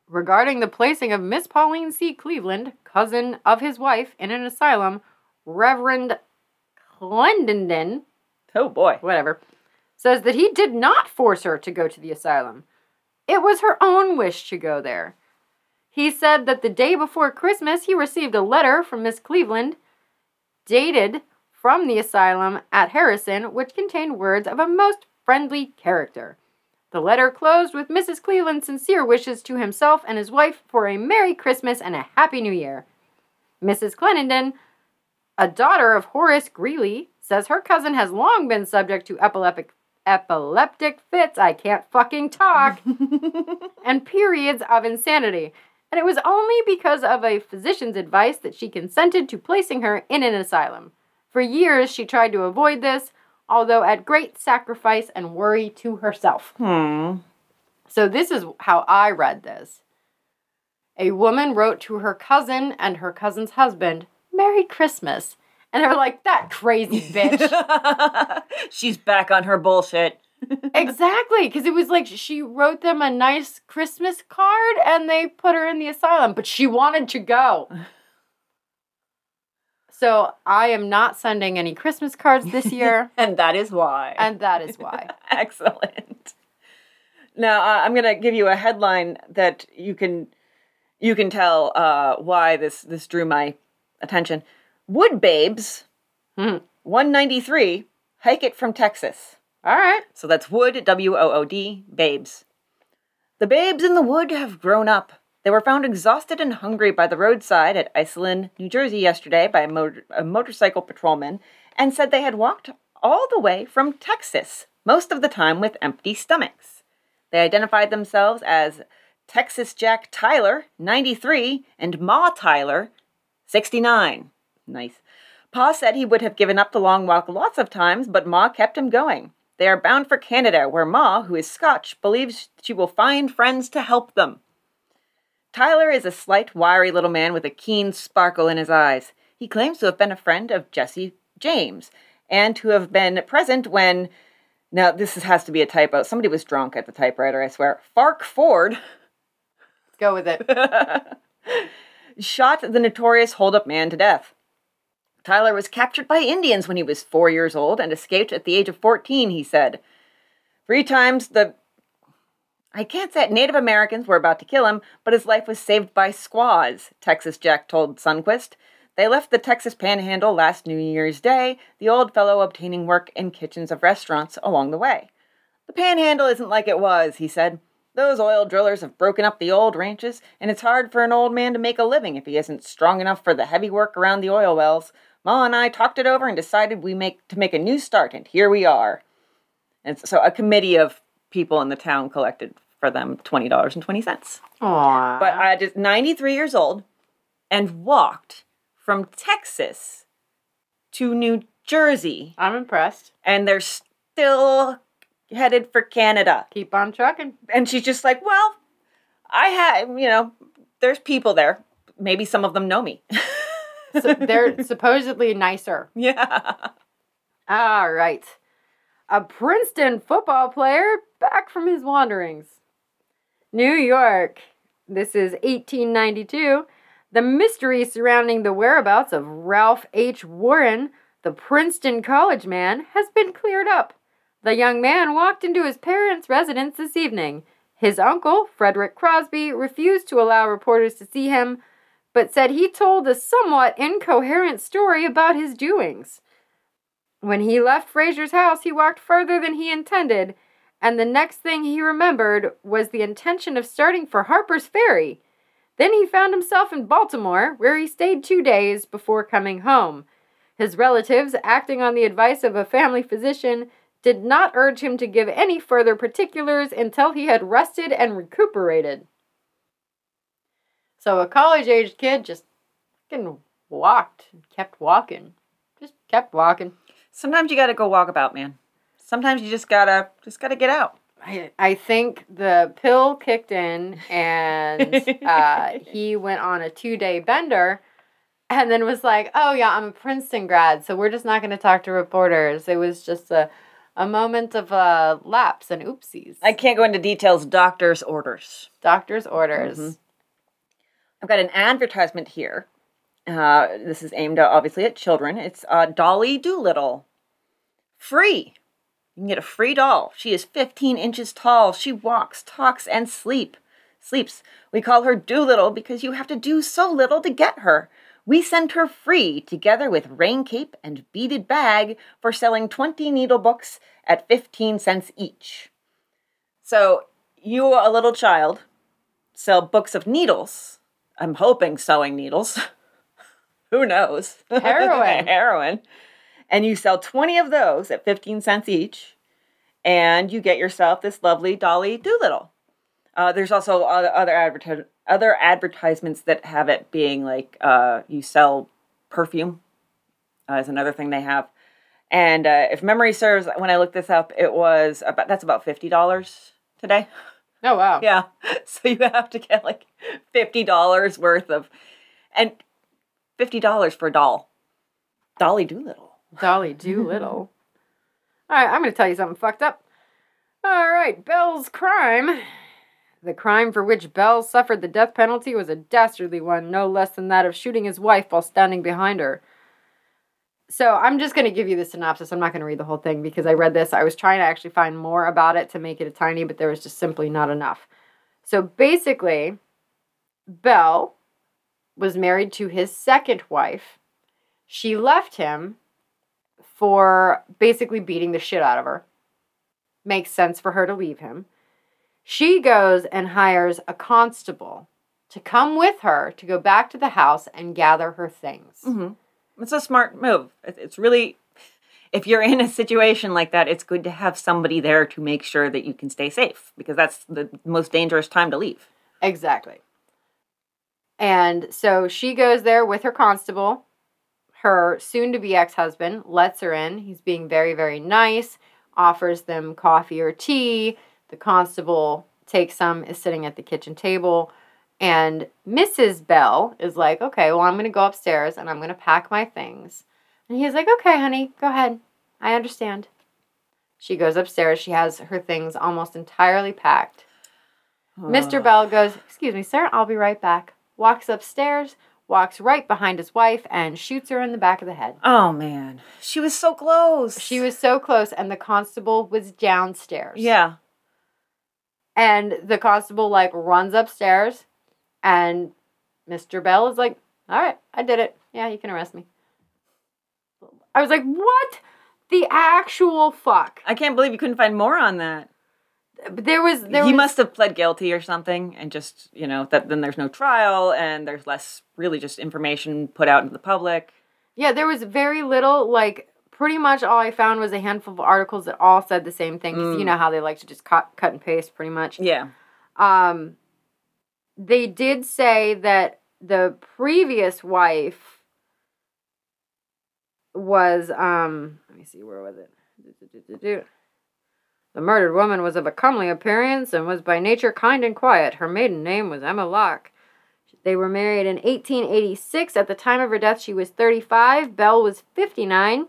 Regarding the placing of Miss Pauline C. Cleveland, cousin of his wife, in an asylum, Reverend Clendenden, Oh boy. whatever, says that he did not force her to go to the asylum. It was her own wish to go there. He said that the day before Christmas, he received a letter from Miss Cleveland, dated from the asylum at Harrison, which contained words of a most friendly character. The letter closed with Mrs. Cleveland's sincere wishes to himself and his wife for a Merry Christmas and a Happy New Year. Mrs. Clenenden, a daughter of Horace Greeley, says her cousin has long been subject to epileptic epileptic fits. I can't fucking talk. and periods of insanity. And it was only because of a physician's advice that she consented to placing her in an asylum. For years, she tried to avoid this, although at great sacrifice and worry to herself. Hmm. So, this is how I read this. A woman wrote to her cousin and her cousin's husband, Merry Christmas. And they're like, that crazy bitch. She's back on her bullshit. exactly. Because it was like she wrote them a nice Christmas card and they put her in the asylum, but she wanted to go. So I am not sending any Christmas cards this year, And that is why. and that is why. Excellent. Now uh, I'm going to give you a headline that you can you can tell uh, why this this drew my attention. Wood Babes, Hmm. 193, hike it from Texas. All right. So that's Wood, W O O D, Babes. The babes in the wood have grown up. They were found exhausted and hungry by the roadside at Iselin, New Jersey yesterday by a, motor- a motorcycle patrolman and said they had walked all the way from Texas, most of the time with empty stomachs. They identified themselves as Texas Jack Tyler, 93, and Ma Tyler, 69. Nice. Pa said he would have given up the long walk lots of times, but Ma kept him going. They are bound for Canada, where Ma, who is Scotch, believes she will find friends to help them. Tyler is a slight, wiry little man with a keen sparkle in his eyes. He claims to have been a friend of Jesse James and to have been present when. Now, this has to be a typo. Somebody was drunk at the typewriter, I swear. Fark Ford Let's go with it. shot the notorious holdup man to death. Tyler was captured by Indians when he was four years old and escaped at the age of 14, he said. Three times the. I can't say it, Native Americans were about to kill him, but his life was saved by squaws, Texas Jack told Sunquist. They left the Texas panhandle last New Year's Day, the old fellow obtaining work in kitchens of restaurants along the way. The panhandle isn't like it was, he said. Those oil drillers have broken up the old ranches, and it's hard for an old man to make a living if he isn't strong enough for the heavy work around the oil wells. Ma and I talked it over and decided we make to make a new start, and here we are. And so a committee of people in the town collected for them twenty dollars and twenty cents. Aww. But I just ninety three years old, and walked from Texas to New Jersey, I'm impressed. and they're still headed for Canada. Keep on trucking. And she's just like, well, I have, you know, there's people there. Maybe some of them know me. So they're supposedly nicer. yeah. All right. A Princeton football player back from his wanderings. New York. This is 1892. The mystery surrounding the whereabouts of Ralph H. Warren, the Princeton college man, has been cleared up. The young man walked into his parents' residence this evening. His uncle, Frederick Crosby, refused to allow reporters to see him, but said he told a somewhat incoherent story about his doings. When he left Fraser's house, he walked further than he intended, and the next thing he remembered was the intention of starting for Harper's Ferry. Then he found himself in Baltimore, where he stayed two days before coming home. His relatives, acting on the advice of a family physician, did not urge him to give any further particulars until he had rested and recuperated. So a college aged kid just fucking walked, kept walking, just kept walking. Sometimes you gotta go walk about, man. Sometimes you just gotta just gotta get out. I, I think the pill kicked in and uh, he went on a two day bender and then was like, oh, yeah, I'm a Princeton grad, so we're just not going to talk to reporters. It was just a, a moment of uh, lapse and oopsies. I can't go into details. Doctor's orders. Doctor's orders. Mhm. I've got an advertisement here. Uh, this is aimed uh, obviously at children. It's uh, Dolly Doolittle. Free. You can get a free doll. She is 15 inches tall. She walks, talks, and sleep. Sleeps. We call her Doolittle because you have to do so little to get her. We send her free together with rain cape and beaded bag for selling 20 needle books at 15 cents each. So, you, a little child, sell books of needles. I'm hoping sewing needles. Who knows? Heroin. Heroin. And you sell 20 of those at 15 cents each, and you get yourself this lovely Dolly Doolittle. Uh, there's also other other, adverti- other advertisements that have it being like uh, you sell perfume, uh, is another thing they have. And uh, if memory serves, when I looked this up, it was about that's about fifty dollars today. Oh, wow. Yeah. So you have to get like fifty dollars worth of and fifty dollars for a doll. Dolly Doolittle. Dolly Doolittle. All right, I'm going to tell you something fucked up. All right, Bell's crime. The crime for which Bell suffered the death penalty was a dastardly one, no less than that of shooting his wife while standing behind her. So I'm just going to give you the synopsis. I'm not going to read the whole thing because I read this. I was trying to actually find more about it to make it a tiny, but there was just simply not enough. So basically, Bell was married to his second wife. She left him for basically beating the shit out of her. Makes sense for her to leave him. She goes and hires a constable to come with her to go back to the house and gather her things. Mm-hmm. It's a smart move. It's really, if you're in a situation like that, it's good to have somebody there to make sure that you can stay safe because that's the most dangerous time to leave. Exactly. And so she goes there with her constable. Her soon to be ex husband lets her in. He's being very, very nice, offers them coffee or tea. The constable takes some, is sitting at the kitchen table. And Mrs. Bell is like, okay, well, I'm going to go upstairs and I'm going to pack my things. And he's like, okay, honey, go ahead. I understand. She goes upstairs. She has her things almost entirely packed. Mr. Bell goes, Excuse me, sir, I'll be right back. Walks upstairs, walks right behind his wife, and shoots her in the back of the head. Oh man, she was so close. She was so close, and the constable was downstairs. Yeah. And the constable, like, runs upstairs, and Mr. Bell is like, All right, I did it. Yeah, you can arrest me. I was like, What the actual fuck? I can't believe you couldn't find more on that. But there was there he was, must have pled guilty or something, and just you know that then there's no trial and there's less really just information put out into the public. Yeah, there was very little. Like, pretty much all I found was a handful of articles that all said the same thing. 'cause you Mm. know how they like to just cut, cut and paste, pretty much. Yeah. Um, they did say that the previous wife was um. Let me see, where was it? The murdered woman was of a comely appearance and was by nature kind and quiet. Her maiden name was Emma Locke. They were married in 1886. At the time of her death, she was 35. Bell was 59.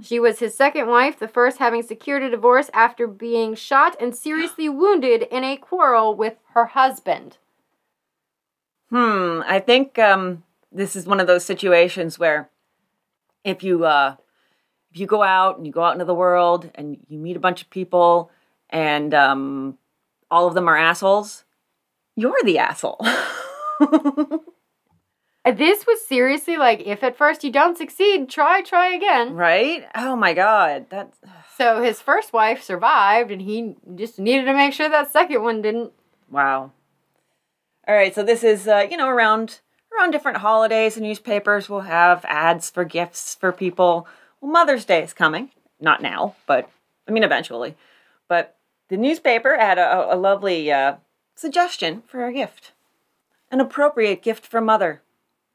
She was his second wife, the first having secured a divorce after being shot and seriously wounded in a quarrel with her husband. Hmm. I think um, this is one of those situations where if you uh, if you go out and you go out into the world and you meet a bunch of people and um, all of them are assholes, you're the asshole. Uh, This was seriously like, if at first you don't succeed, try, try again. right? Oh my god. That So his first wife survived, and he just needed to make sure that second one didn't. wow. All right, so this is uh, you know around around different holidays, the newspapers will have ads for gifts for people. Well, Mother's Day is coming. Not now, but I mean eventually. But the newspaper had a, a lovely uh, suggestion for a gift. An appropriate gift for mother.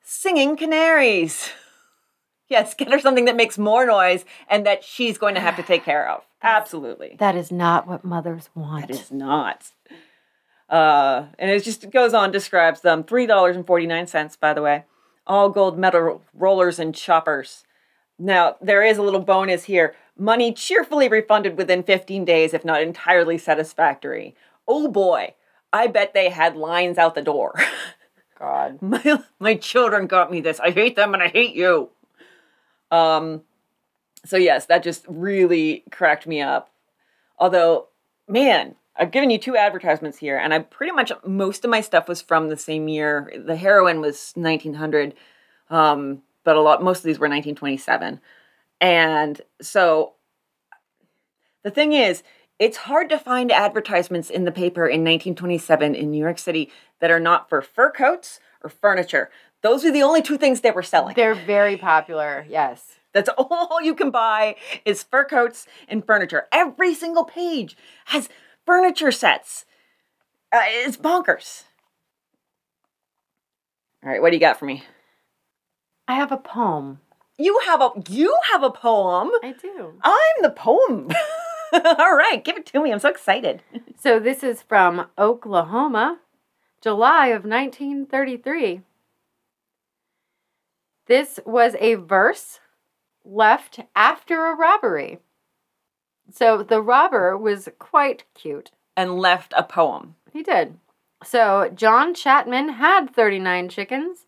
Singing canaries. Yes, get her something that makes more noise and that she's going to have to take care of. Absolutely. That is not what mothers want. It is not. Uh, and it just goes on, describes them. $3.49, by the way. All gold metal rollers and choppers. Now, there is a little bonus here. Money cheerfully refunded within 15 days, if not entirely satisfactory. Oh boy, I bet they had lines out the door. God. my, my children got me this. I hate them and I hate you. Um, so yes, that just really cracked me up. Although, man, I've given you two advertisements here, and I pretty much most of my stuff was from the same year. The heroin was 1900, um, but a lot, most of these were 1927. And so, the thing is, it's hard to find advertisements in the paper in 1927 in New York City that are not for fur coats or furniture. Those are the only two things they were selling. They're very popular, yes. That's all you can buy is fur coats and furniture. Every single page has furniture sets. Uh, it's bonkers. All right, what do you got for me? I have a poem. You have a you have a poem. I do. I'm the poem. all right, give it to me. I'm so excited. So this is from Oklahoma, July of 1933. This was a verse left after a robbery. So the robber was quite cute. And left a poem. He did. So John Chapman had 39 chickens.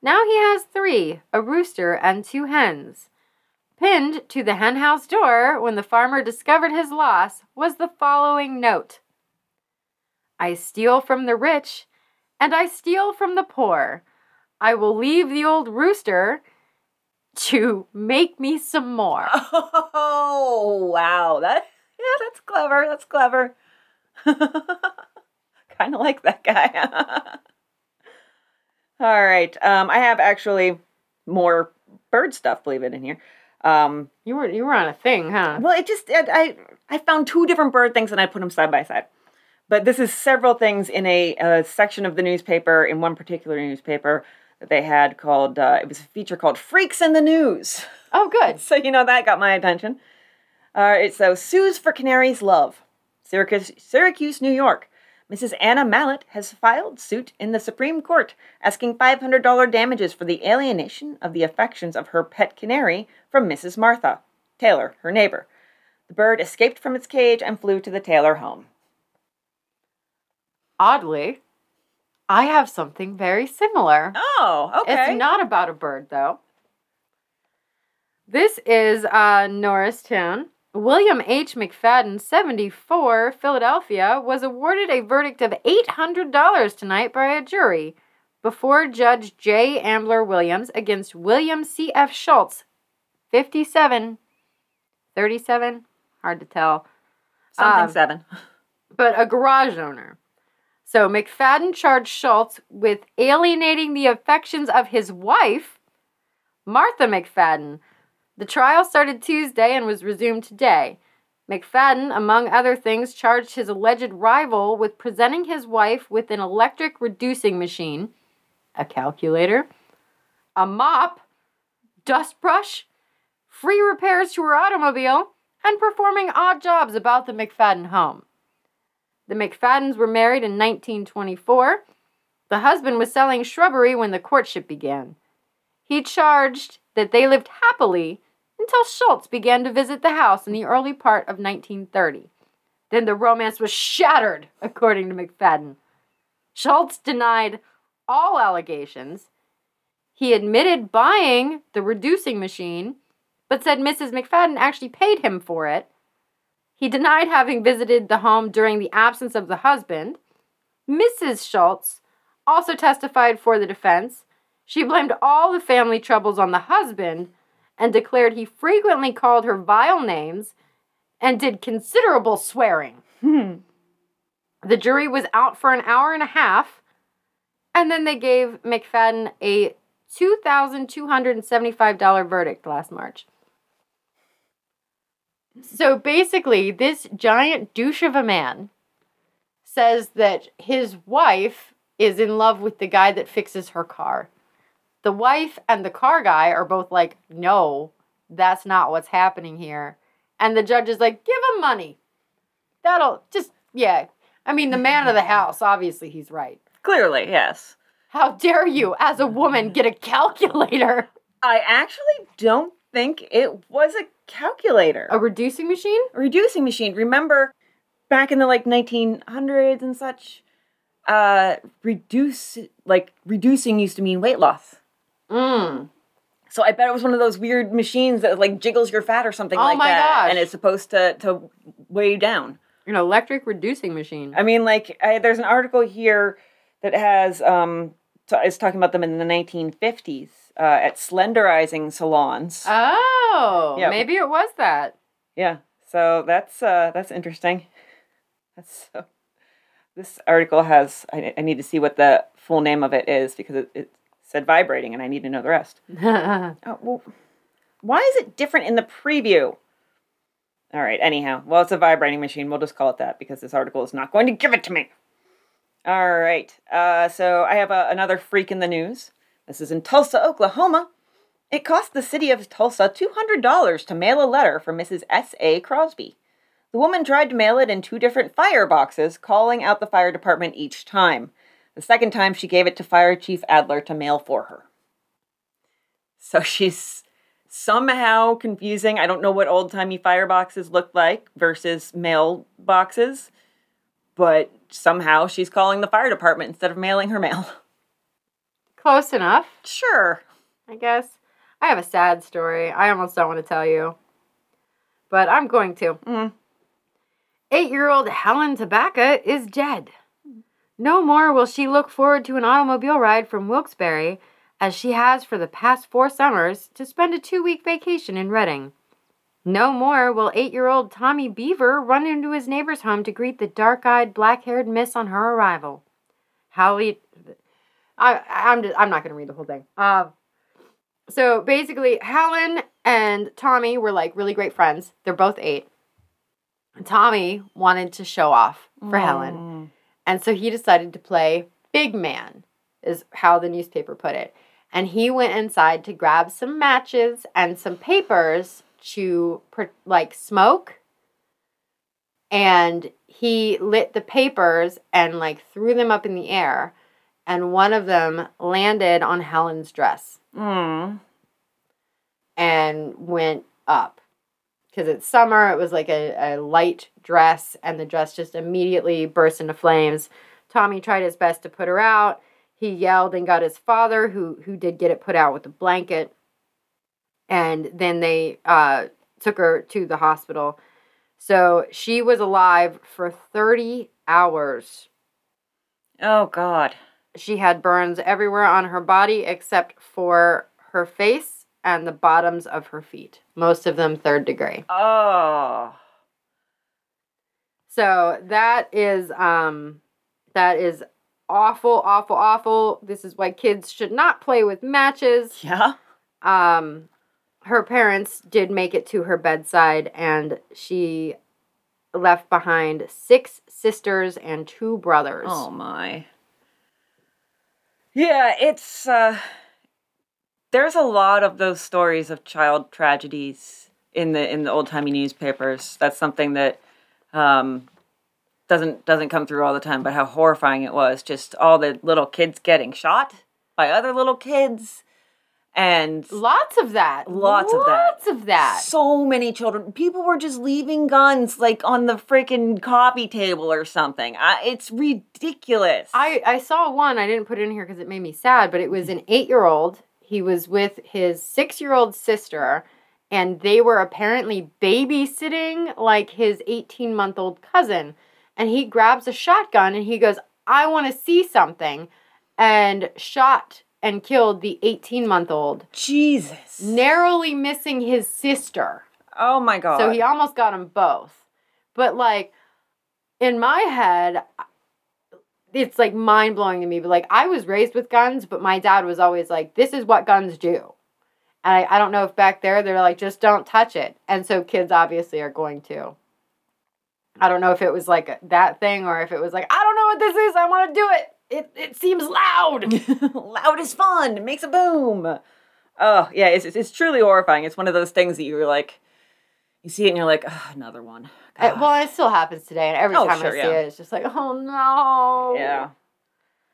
Now he has three a rooster and two hens. Pinned to the henhouse door when the farmer discovered his loss was the following note I steal from the rich and I steal from the poor. I will leave the old rooster to make me some more. Oh wow, that yeah, that's clever. That's clever. kind of like that guy. All right, um, I have actually more bird stuff. Believe it in here. Um, You were you were on a thing, huh? well, it just I, I I found two different bird things and I put them side by side. But this is several things in a, a section of the newspaper in one particular newspaper that they had called. Uh, it was a feature called "Freaks in the News." Oh, good. So you know that got my attention. All right, so sues for canaries love, Syracuse, Syracuse, New York. Mrs. Anna Mallet has filed suit in the Supreme Court asking $500 damages for the alienation of the affections of her pet canary from Mrs. Martha Taylor, her neighbor. The bird escaped from its cage and flew to the Taylor home. Oddly, I have something very similar. Oh, okay. It's not about a bird, though. This is uh, Norristown. William H. McFadden, 74, Philadelphia, was awarded a verdict of $800 tonight by a jury before Judge J. Ambler Williams against William C. F. Schultz, 57, 37, hard to tell. Something um, seven. but a garage owner. So McFadden charged Schultz with alienating the affections of his wife, Martha McFadden. The trial started Tuesday and was resumed today. McFadden, among other things, charged his alleged rival with presenting his wife with an electric reducing machine, a calculator, a mop, dust brush, free repairs to her automobile, and performing odd jobs about the McFadden home. The McFaddens were married in 1924. The husband was selling shrubbery when the courtship began. He charged that they lived happily until Schultz began to visit the house in the early part of 1930. Then the romance was shattered, according to McFadden. Schultz denied all allegations. He admitted buying the reducing machine, but said Mrs. McFadden actually paid him for it. He denied having visited the home during the absence of the husband. Mrs. Schultz also testified for the defense. She blamed all the family troubles on the husband and declared he frequently called her vile names and did considerable swearing. Hmm. The jury was out for an hour and a half, and then they gave McFadden a $2,275 verdict last March. So basically, this giant douche of a man says that his wife is in love with the guy that fixes her car. The wife and the car guy are both like, no, that's not what's happening here. And the judge is like, give him money. That'll just, yeah. I mean, the man of the house, obviously, he's right. Clearly, yes. How dare you, as a woman, get a calculator? I actually don't think it was a calculator. A reducing machine? A reducing machine. Remember back in the like 1900s and such, uh reduce like reducing used to mean weight loss. Mm. So I bet it was one of those weird machines that like jiggles your fat or something Oh like my that gosh. and it's supposed to to weigh you down. An electric reducing machine. I mean, like, I, there's an article here that has, um, t- is talking about them in the 1950s uh, at slenderizing salons. Oh, Yep. maybe it was that. yeah, so that's uh, that's interesting. That's so. This article has. I, I need to see what the full name of it is because it, it said vibrating, and I need to know the rest. Oh, well, why is it different in the preview? All right, anyhow. Well, it's a vibrating machine. We'll just call it that because this article is not going to give it to me. All right. Uh, so I have a, another freak in the news. This is in Tulsa, Oklahoma. It cost the city of Tulsa $200 to mail a letter for Mrs. S.A. Crosby. The woman tried to mail it in two different fire boxes, calling out the fire department each time. The second time, she gave it to Fire Chief Adler to mail for her. So she's somehow confusing. I don't know what old timey fireboxes look like versus mail boxes, but somehow she's calling the fire department instead of mailing her mail. Close enough, Sure. I guess. I have a sad story. I almost don't want to tell you, but I'm going to. Mm. Eight year old Helen Tabaka is dead. No more will she look forward to an automobile ride from Wilkes-Barre as she has for the past four summers to spend a two week vacation in Reading. No more will eight year old Tommy Beaver run into his neighbor's home to greet the dark eyed, black haired miss on her arrival. Hallie. I, I'm, just, I'm not going to read the whole thing. Uh, so basically, Helen and Tommy were like really great friends. They're both eight. Tommy wanted to show off for Helen. Mm. And so he decided to play big man, is how the newspaper put it. And he went inside to grab some matches and some papers to like smoke. And he lit the papers and like threw them up in the air. And one of them landed on Helen's dress Mm. and went up. Because it's summer, it was like a, a light dress, and the dress just immediately burst into flames. Tommy tried his best to put her out. He yelled and got his father, who who did get it put out with a blanket. And then they uh, took her to the hospital. So she was alive for 30 hours. Oh, God. She had burns everywhere on her body except for her face and the bottoms of her feet, most of them third degree. Oh. So that is um that is awful, awful, awful. This is why kids should not play with matches. Yeah. Um her parents did make it to her bedside and she left behind six sisters and two brothers. Oh my. Yeah, it's uh there's a lot of those stories of child tragedies in the in the old timey newspapers. That's something that um doesn't doesn't come through all the time, but how horrifying it was. Just all the little kids getting shot by other little kids and Lots of that. Lots of that. Lots of that. so many children. People were just leaving guns like on the freaking coffee table or something. I, it's ridiculous. I, I saw one, I didn't put it in here because it made me sad, but it was an eight year old. He was with his six year old sister, and they were apparently babysitting like his 18 month old cousin. And he grabs a shotgun and he goes, I want to see something, and shot and killed the 18 month old, Jesus. narrowly missing his sister. oh my god. So he almost got them both. But like in my head, it's like mind blowing to me. But like I was raised with guns, but my dad was always like, "This is what guns do." And I, I don't know if back there they're like, "Just don't touch it," and so kids obviously are going to. I don't know if it was like that thing or if it was like, "I don't know what this is. I want to do it." It it seems loud. Loud is fun. It makes a boom. Oh yeah, it's, it's it's truly horrifying. It's one of those things that you're like, you see it and you're like, another one. Well, it still happens today, and every Oh, time sure, I see yeah. it, it's just like, "Oh no." Yeah.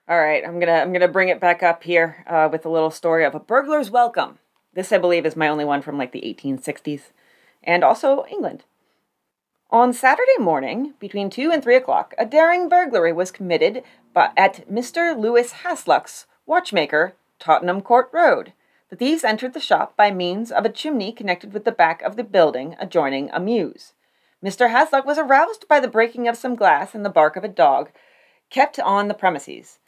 All right, I'm gonna I'm gonna bring it back up here uh, with a little story of a burglar's welcome. This, I believe, is my only one from like the 1860s, and also England. On Saturday morning, between two and three o'clock, a daring burglary was committed at Mr. Lewis Hasluck's watchmaker, Tottenham Court Road. The thieves entered the shop by means of a chimney connected with the back of the building adjoining a mews. Mr. Hasluck was aroused by the breaking of some glass and the bark of a dog kept on the premises,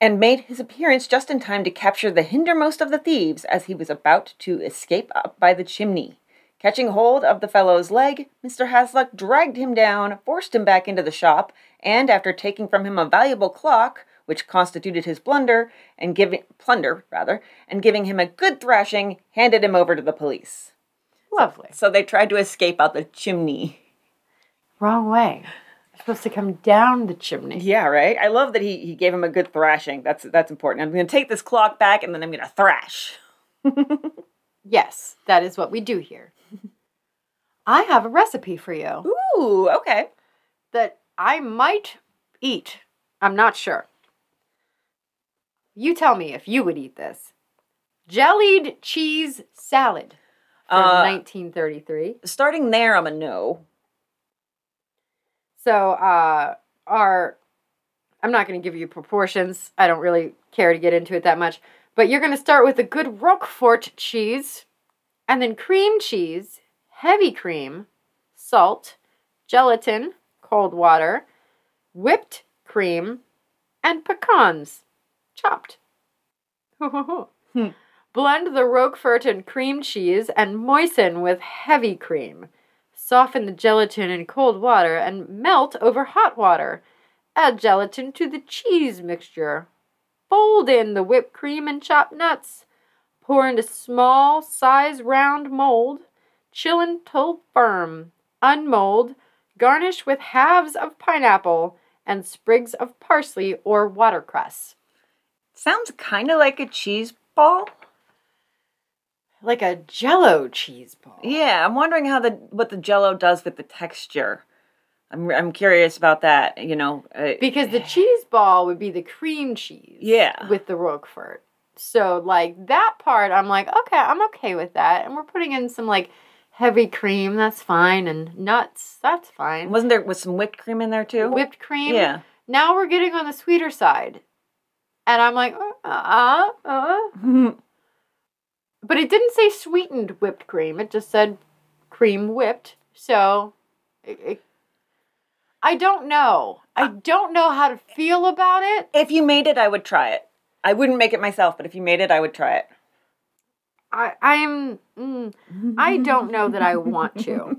and made his appearance just in time to capture the hindermost of the thieves as he was about to escape up by the chimney. Catching hold of the fellow's leg, Mr. Hasluck dragged him down, forced him back into the shop, and after taking from him a valuable clock, which constituted his blunder, and giving plunder rather, and giving him a good thrashing, handed him over to the police. Lovely. So they tried to escape out the chimney. Wrong way. You're supposed to come down the chimney. Yeah, right. I love that he, he gave him a good thrashing. That's that's important. I'm going to take this clock back and then I'm going to thrash. Yes, that is what we do here. I have a recipe for you Ooh, okay. that I might eat. I'm not sure. You tell me if you would eat this. Jellied cheese salad from Uh, 1933. starting there, I'm a no. So, uh, our, I'm not going to give you proportions. I don't really care to get into it that much. But you're going to start with a good Roquefort cheese, and then cream cheese, heavy cream, salt, gelatin, cold water, whipped cream, and pecans, chopped. Hmm. Blend the Roquefort and cream cheese and moisten with heavy cream. Soften the gelatin in cold water and melt over hot water. Add gelatin to the cheese mixture. Fold in the whipped cream and chopped nuts. Pour into small size round mold. Chill until firm. Unmold. Garnish with halves of pineapple and sprigs of parsley or watercress. Sounds kind of like a cheese ball. Like a jello cheese ball. Yeah, I'm wondering how the what the Jello does with the texture. I'm I'm curious about that. You know, uh, Because the cheese ball would be the cream cheese. Yeah. With the Roquefort. So, like, that part, I'm like, okay, I'm okay with that. And we're putting in some, like, heavy cream. That's fine. And nuts. That's fine. wasn't there was some whipped cream in there too? Whipped cream. Yeah. Now we're getting on the sweeter side. And I'm like, uh, uh, uh. But it didn't say sweetened whipped cream. It just said cream whipped. So, it, it, I don't know. I don't know how to feel about it. if you made it, I would try it. I wouldn't make it myself, but if you made it, I would try it. I, I'm. Mm, I don't know that I want to.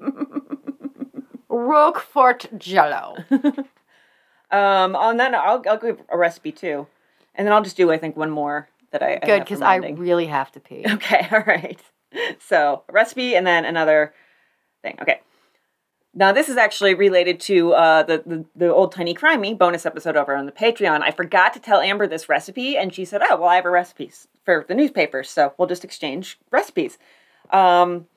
Roquefort Jello. Um, on that, note, I'll I'll give a recipe too, and then I'll just do I think one more that I I Good, because from I really have to pee. Okay, all right. So, a recipe and then another thing. Okay. Now, this is actually related to uh, the, the the old tiny crimey bonus episode over on the Patreon. I forgot to tell Amber this recipe, and she said, "Oh, well, I have a recipe for the newspapers, so we'll just exchange recipes." Um,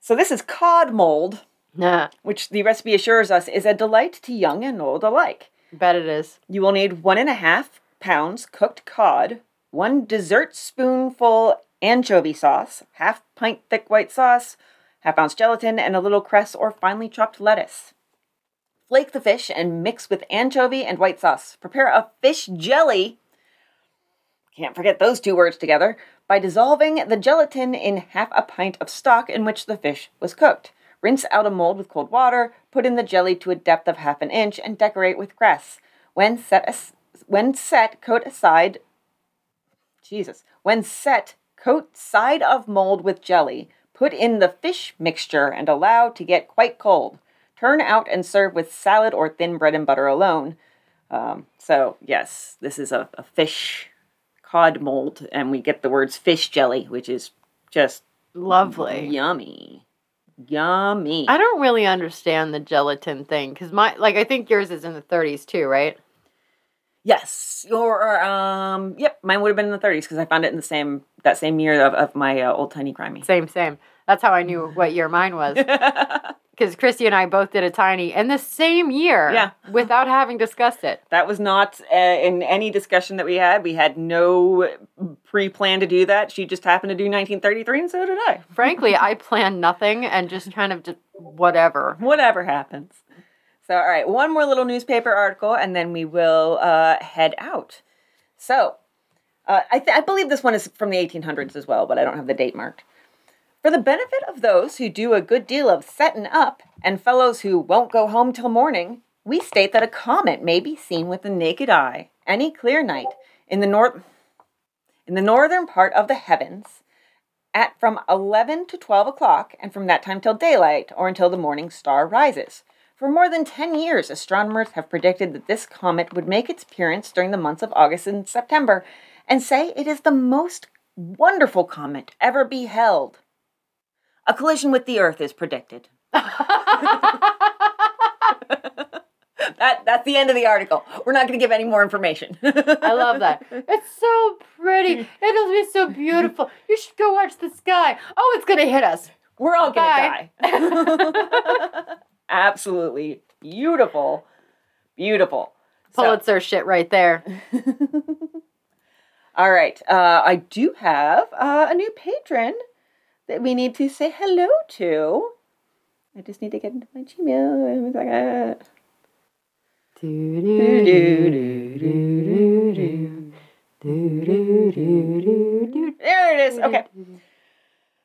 so this is cod mold, Nah, which the recipe assures us is a delight to young and old alike. bet it is. You will need one and a half pounds cooked cod, one dessert spoonful anchovy sauce, half pint thick white sauce, half ounce gelatin, and a little cress or finely chopped lettuce. Flake the fish and mix with anchovy and white sauce. Prepare a fish jelly. Can't forget those two words together. By dissolving the gelatin in half a pint of stock in which the fish was cooked. Rinse out a mold with cold water, put in the jelly to a depth of half an inch, and decorate with cress. When set, as- when set, coat aside. Jesus. When set, coat side of mold with jelly. Put in the fish mixture and allow to get quite cold. Turn out and serve with salad or thin bread and butter alone. Um, so yes, this is a, a fish cod mold, and we get the words fish jelly, which is just Lovely. yummy, yummy. I don't really understand the gelatin thing because my like I think yours is in the 30s too, right? Yes, or um, yep, mine would have been in the 30s because I found it in the same that same year of, of my uh, old tiny crimey. Same, same. That's how I knew what year mine was. Because Christy and I both did a tiny in the same year. Yeah. Without having discussed it. That was not uh, in any discussion that we had. We had no pre-plan to do that. She just happened to do 1933, and so did I. Frankly, I planned nothing and just kind of just whatever. Whatever happens. So, all right, one more little newspaper article, and then we will uh, head out. So, uh, I, th- I believe this one is from the 1800s as well, but I don't have the date marked. For the benefit of those who do a good deal of setting up and fellows who won't go home till morning, we state that a comet may be seen with the naked eye any clear night in the north in the northern part of the heavens at from 11 to 12 o'clock and from that time till daylight or until the morning star rises. For more than 10 years, astronomers have predicted that this comet would make its appearance during the months of August and September and say it is the most wonderful comet ever beheld. A collision with the Earth is predicted. That, that's the end of the article. We're not going to give any more information. I love that. It's so pretty. It'll be so beautiful. You should go watch the sky. Oh, it's gonna hit us. We're all going to die. Absolutely beautiful. Beautiful. So- Pulitzer shit right there. All right. Uh, I do have uh, a new patron that we need to say hello to. I just need to get into my Gmail. There it is. Okay.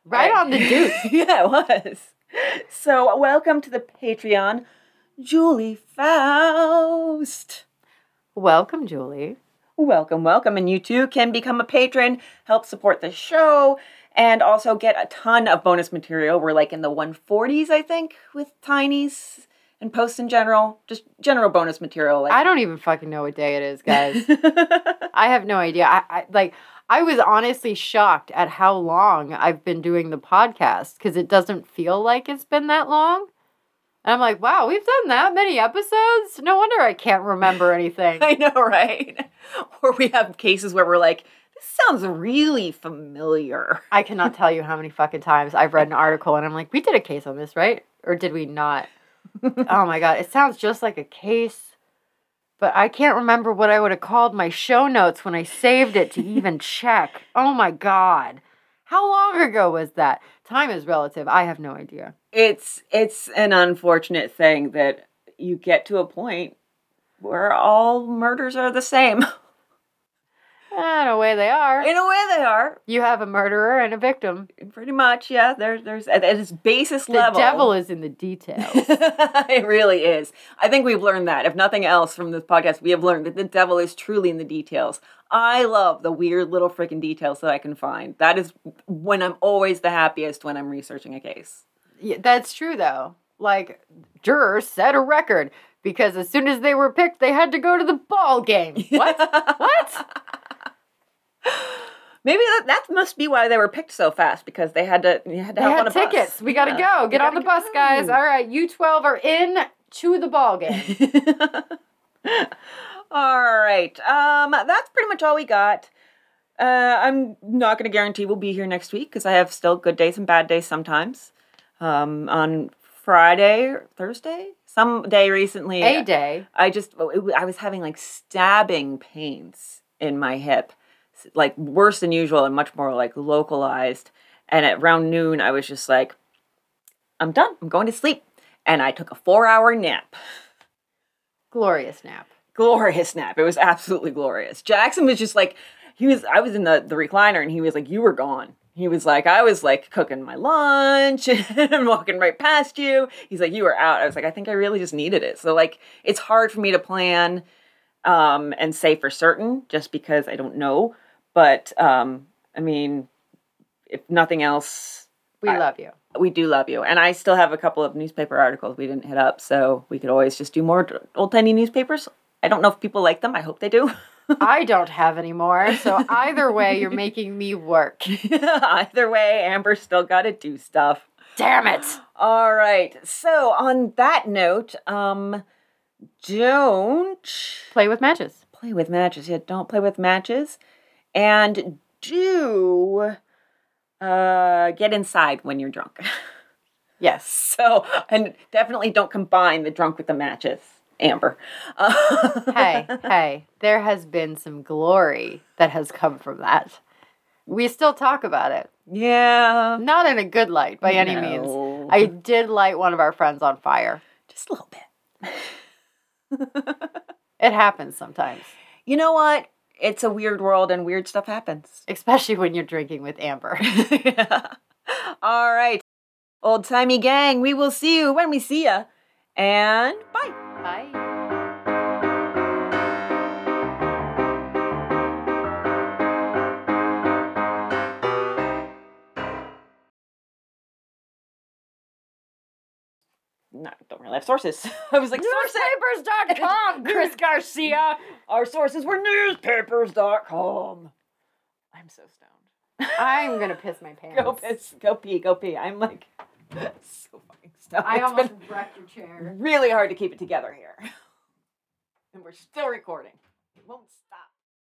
Right on the dude. yeah, it was. So, welcome to the Patreon, Julie Faust. Welcome, Julie. Welcome, welcome. And you too can become a patron, help support the show, and also get a ton of bonus material. We're like in the 140s, I think, with tinies and posts in general. Just general bonus material. Like I don't even fucking know what day it is, guys. I have no idea. I, I like I was honestly shocked at how long I've been doing the podcast because it doesn't feel like it's been that long. And I'm like, wow, we've done that many episodes? No wonder I can't remember anything. I know, right? Or we have cases where we're like, this sounds really familiar. I cannot tell you how many fucking times I've read an article and I'm like, we did a case on this, right? Or did we not? oh my god, it sounds just like a case. But I can't remember what I would have called my show notes when I saved it to even check. Oh my god. How long ago was that? Time is relative. I have no idea. It's it's an unfortunate thing that you get to a point where all murders are the same. Eh, in a way, they are. In a way, they are You have a murderer and a victim. pretty much. Yeah, there's there's at its basis The level. The devil is in the details. it really is. I think we've learned that. If nothing else from this podcast, we have learned that the devil is truly in the details. I love the weird little freaking details that I can find. That is when I'm always the happiest when I'm researching a case. Yeah, that's true, though. like jurors set a record because as soon as they were picked, they had to go to the ball game. What? what? Maybe that, that must be why they were picked so fast because they had to you had to They on had a bus. tickets. We got to Yeah, go. Get on gotta the bus, guys. All right, you 12 are in to the ball game. all right. Um, that's pretty much all we got. Uh, I'm not going to guarantee we'll be here next week because I have still good days and bad days sometimes. Um, on Friday, or Thursday, some day recently, A day. I just oh, I was having like stabbing pains in my hip, like worse than usual and much more like localized. And at around noon, I was just like, I'm done. I'm going to sleep. And I took a four hour nap. Glorious nap. Glorious nap. It was absolutely glorious. Jackson was just like, he was, I was in the, the recliner and he was like, You were gone. He was like, I was like cooking my lunch and walking right past you. He's like, You were out. I was like, I think I really just needed it. So, like, it's hard for me to plan um, and say for certain just because I don't know. But, um, I mean, if nothing else, We I- love you. we do love you. And I still have a couple of newspaper articles we didn't hit up, so we could always just do more old tiny newspapers. I don't know if people like them. I hope they do. I don't have any more. So either way, you're making me work. Either way, Amber's still got to do stuff. Damn it. All right. So on that note, um, don't Play with matches. play with matches. Yeah, don't play with matches, and do uh get inside when you're drunk. Yes. So, and definitely don't combine the drunk with the matches, Amber. Hey, hey, there has been some glory that has come from that. We still talk about it. yeah. Not in a good light by any means. I did light one of our friends on fire. just a little bit. It happens sometimes, You know what? It's a weird world and weird stuff happens. especially when you're drinking with Amber. Yeah. All right. Old timey gang, we will see you when we see ya. And bye. Bye. No, don't really have sources. I was like, sources. Newspapers.com, Chris Garcia. Our sources were newspapers.com. I'm so stoned. I'm gonna piss my pants. Go piss, go pee, go pee. I'm like so fucking stoned. I It's almost wrecked your chair. really hard to keep it together here. And we're still recording. It won't stop.